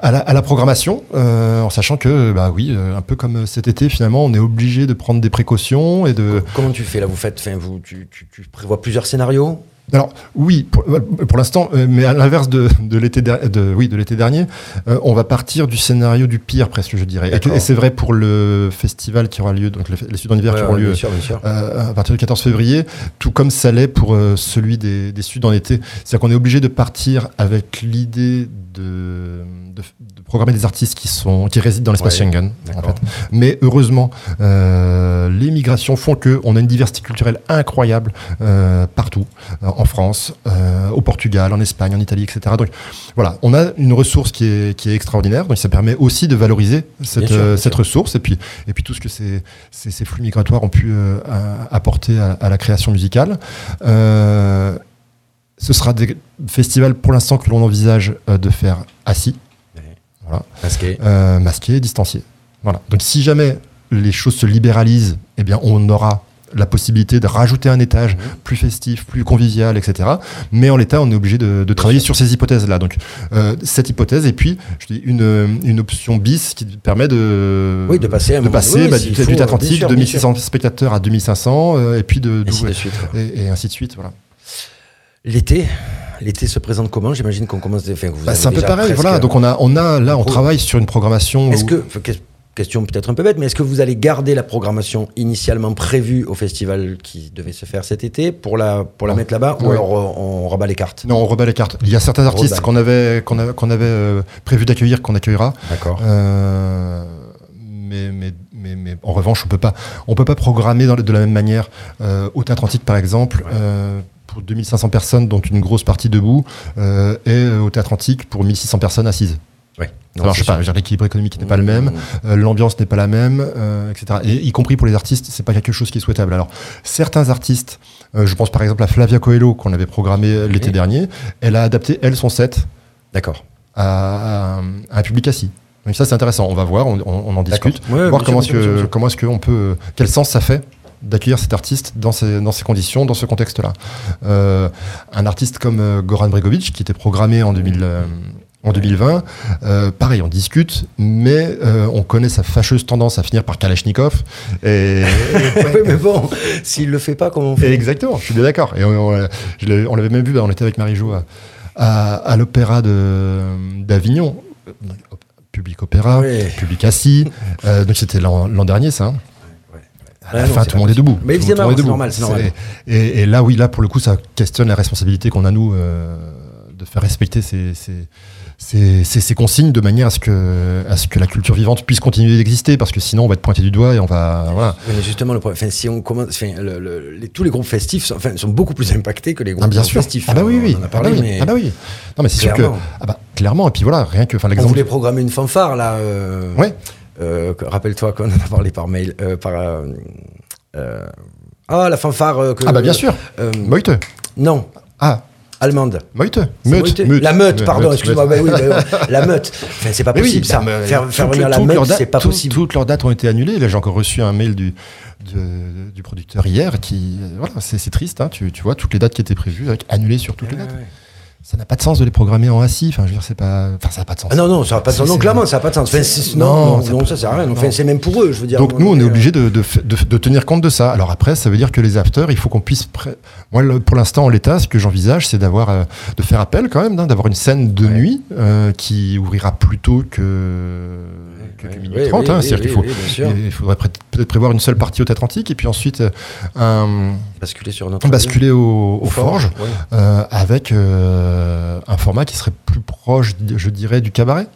à la, à la programmation, euh, en sachant que, bah oui, euh, un peu comme cet été, finalement, on est obligé de prendre des précautions et de. Comment tu fais là Vous faites, enfin, vous, tu, tu, tu prévois plusieurs scénarios? Alors oui, pour, pour l'instant, euh, mais à l'inverse de, de l'été de, oui, de l'été dernier, euh, on va partir du scénario du pire presque, je dirais. Et, c'est vrai pour le festival qui aura lieu, donc le- les Studios d'hiver Ouais, qui auront ouais, lieu bien sûr, bien sûr. euh, à partir du 14 février, tout comme ça l'est pour euh, celui des, des Suds en été. C'est-à-dire qu'on est obligé de partir avec l'idée de, de, de programmer des artistes qui, sont, qui résident dans l'espace Ouais, Schengen. En d'accord. fait. Mais heureusement, euh, les migrations font que on a une diversité culturelle incroyable euh, partout, euh, en France, euh, au Portugal, en Espagne, en Italie, etc. Donc voilà, on a une ressource qui est, qui est extraordinaire. Donc ça permet aussi de valoriser cette, Bien sûr, bien cette sûr. ressource et puis, et puis tout ce que ces, ces, ces flux migratoires ont pu apporter à, à la création musicale. Ce sera des festivals pour l'instant que l'on envisage euh, de faire assis, Masqué. euh, masqués, distanciés. Voilà. Donc si jamais les choses se libéralisent, eh bien on aura la possibilité de rajouter un étage Mhm. plus festif, plus convivial, etc. Mais en l'état, on est obligé de, de travailler sur ces hypothèses-là. Donc euh, cette hypothèse et puis je dis une, une option bis qui permet de Oui, de passer à de passer oui, bah, du, faut, du Atlantique sûr, de bien 1600 spectateurs à 2500 euh, et puis de, Et ainsi d'ouvrir- de suite. quoi. et, et ainsi de suite. Voilà. L'été, l'été se présente comment? J'imagine qu'on commence. Enfin, que vous Bah, c'est un peu pareil. Voilà. Donc on a, on a là, on travaille sur une programmation. Est-ce où- que, enfin, que- question peut-être un peu bête, mais est-ce que vous allez garder la programmation initialement prévue au festival qui devait se faire cet été pour la, pour la Non. mettre là-bas ou alors euh, on rabat les cartes? Non, on rebat les cartes. Il y a certains artistes rebat. qu'on avait, qu'on avait, qu'on avait euh, prévu d'accueillir, qu'on accueillera. D'accord. Euh, mais, mais, mais, mais en revanche, on peut pas, on peut pas programmer dans, de la même manière euh, au Théâtre Antique, par exemple, pour 2500 personnes, dont une grosse partie debout, euh, et euh, au Théâtre Antique pour 1600 personnes assises. Ça marche pas. Je veux dire, L'équilibre économique n'est pas le même, Mmh. euh, l'ambiance n'est pas la même, euh, etc. Et y compris pour les artistes, c'est pas quelque chose qui est souhaitable. Alors, certains artistes, euh, je pense par exemple à Flavia Coelho qu'on avait programmé l'été Oui. dernier, elle a adapté elle son set D'accord. à, à un- à un public assis. Donc ça c'est intéressant. On va voir, on, on- on en discute. Ouais, voir est-ce que comment est-ce qu'on peut, quel sens ça fait d'accueillir cet artiste dans ces, dans ces conditions, dans ce contexte-là. Euh, un artiste comme euh, Goran Bregovic, qui était programmé en, 2000, euh, en 2020, euh, pareil, on discute, mais euh, on connaît sa fâcheuse tendance à finir par Kalachnikov. Et, <laughs> Oui, mais bon, s'il le fait pas, comment on et fait? Exactement, je suis bien d'accord. Et on, l'avait même vu, bah, on était avec Marie-Jo à, à, à l'opéra d'Avignon. Public opéra, Oui. public assis. Euh, donc c'était l'an l'an dernier, ça. À la Ah fin, tout le monde est debout. Mais évidemment, est c'est debout. normal, c'est Et, et là, oui, là, pour le coup, ça questionne la responsabilité qu'on a, nous, euh, de faire respecter ces, ces, ces, ces- ces consignes de manière à ce, que, à ce que la culture vivante puisse continuer d'exister, parce que sinon, on va être pointé du doigt et on va. Voilà. Mais justement, le problème, si on commence, enfin, le- le- les- tous les groupes festifs sont, enfin, sont beaucoup plus impactés que les groupes Ah, bien sûr. festifs. Ah bah oui, oui. On en a Ah bah oui. mais Ah bah oui. Non, mais c'est sûr que. Clairement. Ah bah, clairement. Et puis voilà, rien que. On voulait programmer une fanfare là. euh, Ouais. Euh, Rappelle-toi qu'on <laughs> en a parlé par mail, euh, par. euh, ah, la fanfare. que- Ah bah bien sûr. Meute. non, Ah, allemande. Meute. Meute. La meute, pardon, excuse-moi. bah oui, bah la meute. Enfin, c'est pas oui, possible ça. bah, Faire, faire venir la meute, c'est pas possible. Toutes leurs dates ont été annulées. Là, j'ai encore reçu un mail du, de- du producteur hier qui. Voilà, c'est triste. Hein, tu, tu vois, toutes les dates qui étaient prévues annulées sur toutes les dates. ouais. Ça n'a pas de sens de les programmer en assis. Enfin, je veux dire, c'est pas. Enfin, ça n'a pas de sens. Ah non, non, ça n'a pas de sens. Non, clairement, ça n'a pas de sens. Enfin, non, Non, ça non, ça sert à rien. Enfin, c'est même pour eux, je veux dire. Donc nous, on est euh, obligé de, de, de, de tenir compte de ça. Alors après, ça veut dire que les afters, il faut qu'on puisse. pré- Moi, pour l'instant, en l'état, ce que j'envisage, c'est d'avoir, euh, de faire appel quand même, hein, d'avoir une scène de Ouais. nuit euh, qui ouvrira plus tôt que, que, Ouais, minuit oui, 30. oui, hein. oui, C'est-à-dire qu'il faut, il faudrait peut-être prévoir une seule partie au théâtre antique et puis ensuite euh, un, Basculer sur notre. basculer au, aux Forge, forges euh, avec euh, un format qui serait plus proche, je dirais, du cabaret.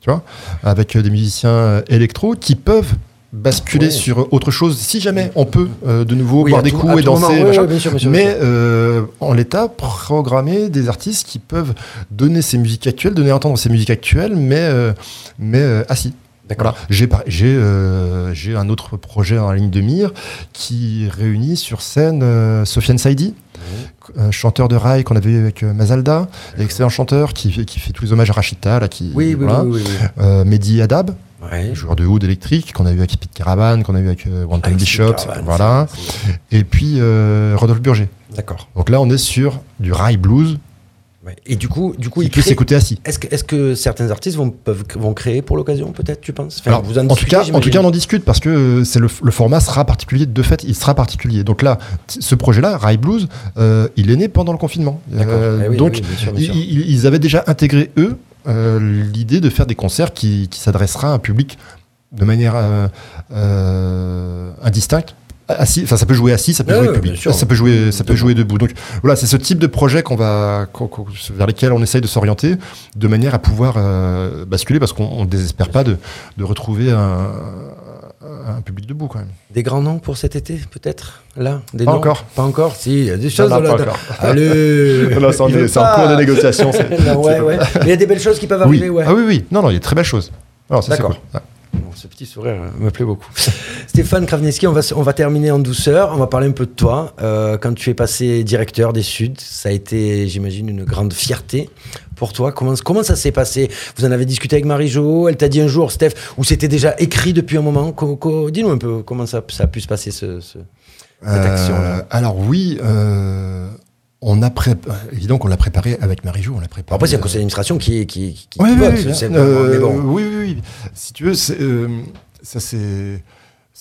Tu vois Avec des musiciens euh, électro qui peuvent basculer sur autre chose si jamais on peut euh, de nouveau Oui, boire des tout- coups et danser. ouais, bien sûr, bien sûr, Mais euh, en l'état, programmer des artistes qui peuvent donner ces musiques actuelles, donner à entendre ces musiques actuelles, mais, euh, mais assis. Voilà. J'ai j'ai j'ai un autre projet en ligne de mire qui réunit sur scène Sofiane Saidi, chanteur de rail qu'on avait eu avec euh, Mazalda, excellent chanteur qui, fait- qui fait tous les hommages à Rachita, là, qui, Oui, voilà. oui, oui. Euh, Mehdi Adab, Ouais. joueur de oud électrique qu'on a eu avec Pete Caravan, qu'on a eu avec euh, Bishop, Caravan, voilà. Et puis euh, Rodolphe Burger. D'accord. Donc là, on est sur du rail blues Ouais. Et du coup, du coup, qui ils puisse créent- écouter assis. Est-ce que, est-ce que certains artistes vont, peuvent, vont créer pour l'occasion, peut-être, tu penses? Enfin, Alors, vous en, tout discutez, cas, en tout cas, on en discute parce que euh, c'est le, le format sera particulier. De fait, il sera particulier. Donc là, ce projet-là, Rai Blues, euh, il est né pendant le confinement. Euh, Eh oui, donc, oui, bien sûr, bien sûr. ils, avaient déjà intégré eux euh, l'idée de faire des concerts qui, qui s'adressera à un public de manière indistincte. Assis, enfin, ça peut jouer assis, ça peut Ouais, jouer ouais, public, sûr. ça peut jouer, ça peut Debout. jouer debout. Donc voilà, c'est ce type de projet qu'on va, qu'on- qu'on- vers lesquels on essaye de s'orienter, de manière à pouvoir euh, basculer, parce qu'on ne désespère pas de, de retrouver un, un public debout quand même. Des grands noms pour cet été, peut-être? Là? Des Pas noms? encore. Pas encore? Si, il y a des choses. non, là, pas là. encore. Allez Là, <laughs> c'est en- cours de négociation, <laughs> c'est- Non, ouais, ouais. Mais il y a des belles choses qui peuvent Oui. arriver, ouais. Ah oui, oui. Non, non, il y a de très belles choses. Alors, ça, c'est D'accord. cool. Bon, ce petit sourire euh, me plaît beaucoup. <laughs> Stéphane Kravneski, on va, on va terminer en douceur. On va parler un peu de toi. Euh, quand tu es passé directeur des Suds, ça a été, j'imagine, une grande fierté pour toi. Comment, comment ça s'est passé? Vous en avez discuté avec Marie-Jo Elle t'a dit un jour, Steph, ou c'était déjà écrit depuis un moment? Co- co- Dis-nous un peu comment ça, ça a pu se passer, ce, ce- cette Euh, action-là. alors oui, euh, on a préparé, évidemment qu'on l'a préparé avec Marie-Jo, on l'a préparé. Après, c'est un euh, conseil d'administration qui, qui, qui, qui Ouais, vote. oui, oui, euh, bon. oui, oui, oui. Si tu veux, euh, ça c'est.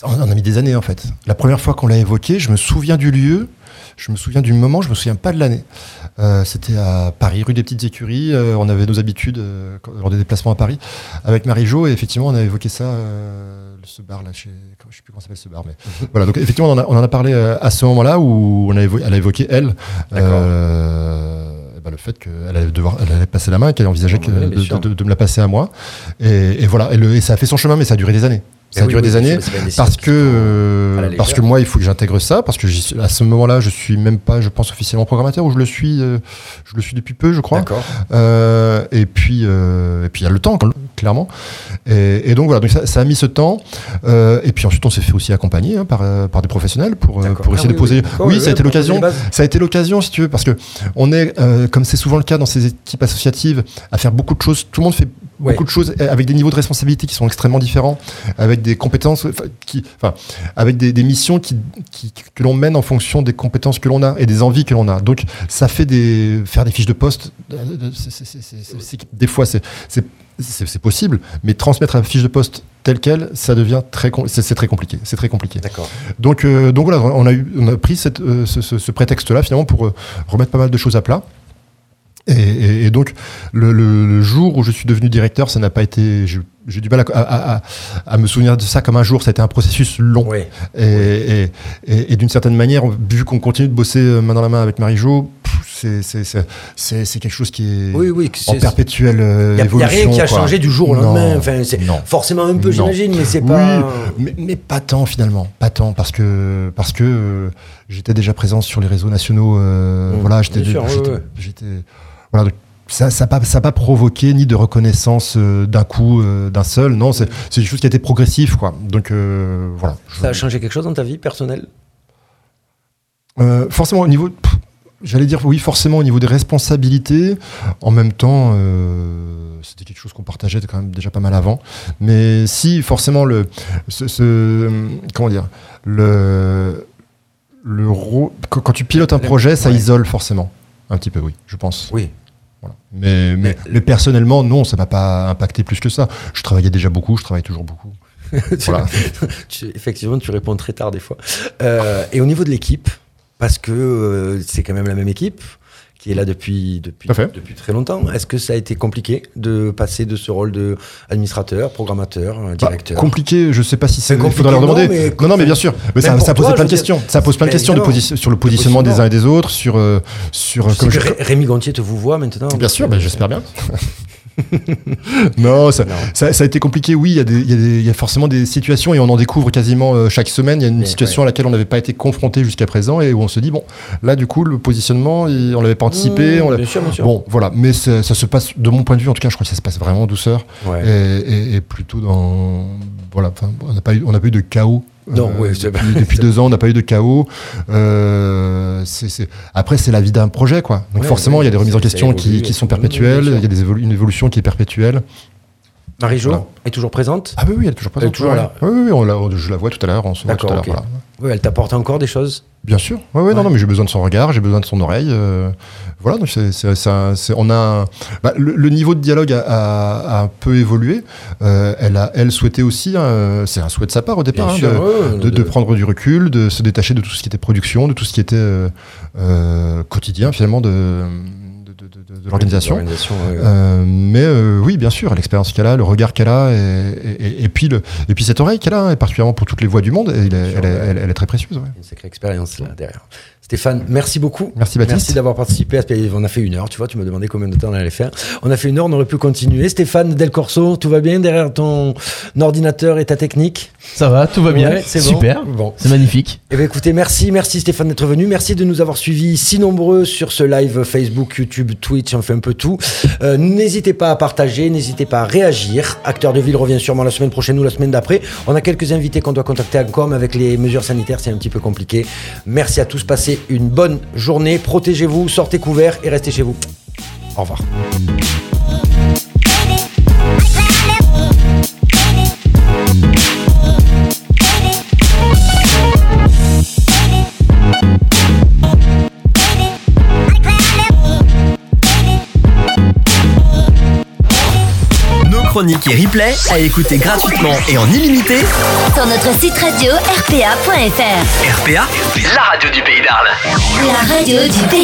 On a mis des années en fait. La première fois qu'on l'a évoqué, je me souviens du lieu, je me souviens du moment, je me souviens pas de l'année. Euh, C'était à Paris, rue des Petites Écuries. euh, on avait nos habitudes euh, lors des déplacements à Paris avec Marie-Jo et effectivement on a évoqué ça, euh, ce bar là, chez, je sais plus comment s'appelle ce bar, mais <laughs> voilà. Donc effectivement on en a, on en a parlé euh, à ce moment-là où on a évo- elle a évoqué elle. Euh, bah, le fait qu'elle allait devoir, elle allait passer la main, qu'elle envisageait bien de, sûr. de- de me la passer à moi. Et, et voilà, et, le- et ça a fait son chemin, mais ça a duré des années. Ça Eh oui, duré oui, des années parce que euh, légère. parce que moi, il faut que j'intègre ça parce que à ce moment-là, je suis même pas, je pense officiellement programmateur ou je le suis, euh, je le suis depuis peu, je crois. Euh, et puis euh, et puis il y a le temps clairement. Et, et donc voilà, donc ça, ça a mis ce temps. Euh, et puis ensuite, on s'est fait aussi accompagner hein, par euh, par des professionnels pour pour Ah essayer oui, de poser. oui, ça a été l'occasion. Ça a été l'occasion, si tu veux, parce que on est, euh, comme c'est souvent le cas dans ces équipes associatives, à faire beaucoup de choses. Tout le monde fait Ouais. beaucoup de choses euh, avec des niveaux de responsabilité qui sont extrêmement différents, avec des compétences, enfin, qui, enfin, avec des, des missions qui, qui- que l'on mène en fonction des compétences que l'on a et des envies que l'on a. Donc, ça fait des faire des fiches de poste. euh, c'est- des fois, c'est c'est- possible, mais transmettre la fiche de poste telle quelle, ça devient très, c'est très compliqué. C'est très compliqué. D'accord. Donc, euh, donc voilà, on a, eu, on a pris cette, euh, ce, ce- ce prétexte-là finalement pour euh, remettre pas mal de choses à plat. Et, et- et donc, le, le- le jour où je suis devenu directeur, ça n'a pas été. J'ai du mal à, à- à- à me souvenir de ça comme un jour. Ça a été un processus long. Oui. Et, et- et- et d'une certaine manière, vu qu'on continue de bosser euh, main dans la main avec Marie-Jo, c'est- quelque chose qui est Oui, en perpétuelle euh, Il n'y a, évolution. rien qui a quoi. changé du jour au Non, lendemain. Enfin, c'est non. forcément un peu, j'imagine, mais c'est Oui, pas. mais, mais pas tant finalement, pas tant parce que parce que euh, j'étais déjà présent sur les réseaux nationaux. euh, Mm, voilà, j'étais, voilà. donc, ça, n'a pas, ça a pas provoqué ni de reconnaissance euh, d'un coup, euh, d'un seul. Non, c'est, quelque chose qui a été progressif, quoi. Donc euh, voilà. Ça a changé quelque chose dans ta vie personnelle? Forcément au niveau, j'allais dire oui, forcément au niveau des responsabilités. En même temps, c'était quelque chose qu'on partageait quand même déjà pas mal avant. Mais si forcément le, ce, ce- comment dire, le, le quand, tu pilotes un projet, ça isole forcément un petit peu, oui, je pense. Oui. Voilà. Mais, mais, Mais- mais personnellement, non, ça m'a pas impacté plus que ça. Je travaillais déjà beaucoup, je travaille toujours beaucoup. <laughs> Voilà. Tu- effectivement, tu réponds très tard des fois. Euh, et au niveau de l'équipe, parce que euh, c'est quand même la même équipe qui est là depuis, depuis, depuis très longtemps. Est-ce que ça a été compliqué de passer de ce rôle de administrateur, programmateur, euh, Bah, directeur? compliqué, je sais pas si c'est. Il faudra leur demander. non, Non, mais- non, mais bien sûr. Mais ça, pose toi, plein de questions. Ça pose plein de questions de sur le positionnement des uns et des autres, sur euh, sur sais comme que je- Ré- Rémi Gontier te vous voit maintenant. Bien sûr, ben, j'espère bien. <laughs> <laughs> non, ça, Non. ça, ça a été compliqué. Oui, il y, a y, y forcément des situations et on en découvre quasiment euh, chaque semaine. Il y a une Mais, situation à laquelle on n'avait pas été confronté jusqu'à présent et où on se dit bon, là du coup le positionnement, il- on l'avait pas anticipé. Mmh, on bien sûr, bien sûr. Bon, voilà, mais ça, se passe de mon point de vue en tout cas. Je crois que ça se passe vraiment en douceur Ouais. et, et- et plutôt dans voilà. On n'a pas eu, on n'a pas eu de chaos. Non, euh, depuis, depuis <laughs> deux ans, on n'a pas eu de chaos. Euh, Après, c'est la vie d'un projet, quoi. Donc Ouais, forcément, ouais, il y a des remises en question qui, qui sont perpétuelles. Il y a des évolu- une évolution qui est perpétuelle. Marie-Jo Voilà. est toujours présente? Ah oui, oui, elle est toujours présente. Elle est toujours ouais. là. Oui, oui, on la- je la vois tout à l'heure, on se voit tout à l'heure. voilà. Oui, elle t'apporte encore des choses? Bien sûr. Ouais, ouais, non, non, mais j'ai besoin de son regard, j'ai besoin de son oreille. euh, voilà, donc c'est, c'est, c'est un- c'est- on a bah, le, le niveau de dialogue a, a- a un peu évolué. Euh, elle a, elle souhaitait aussi, hein, c'est un souhait de sa part au départ, hein, sûr, de, ouais, de, de prendre du recul, de se détacher de tout ce qui était production, de tout ce qui était euh, quotidien finalement de, de, de- l'organisation. Ouais, ouais. Euh, mais euh, oui, bien sûr, l'expérience qu'elle a, le regard qu'elle a, et, et- et- puis le, et puis cette oreille qu'elle a, hein, et particulièrement pour toutes les voix du monde, elle, sûr, elle, elle, elle est très précieuse. ouais. Une sacrée expérience là derrière. Stéphane, merci beaucoup. Merci Baptiste. Merci d'avoir participé. à On a fait une heure, tu vois, tu me demandais combien de temps on allait faire. On a fait une heure, on aurait pu continuer. Stéphane Del Corso, tout va bien derrière ton ordinateur et ta technique? Ça va, tout va bien. Ouais, c'est bon. Super. Bon. C'est magnifique. Eh bien, écoutez, merci, merci Stéphane d'être venu. Merci de nous avoir suivis si nombreux sur ce live Facebook, YouTube, Twitch, on fait un peu tout. Euh, n'hésitez pas à partager, n'hésitez pas à réagir. Acteur de ville revient sûrement la semaine prochaine ou la semaine d'après. On a quelques invités qu'on doit contacter encore, mais avec les mesures sanitaires, c'est un petit peu compliqué. Merci à tous, passez une bonne journée. Protégez-vous, sortez couverts et restez chez vous. Au revoir. Chroniques et replays à écouter gratuitement et en illimité. Sur notre site radio rpa.fr. RPA, la radio du pays d'Arles. La radio du pays.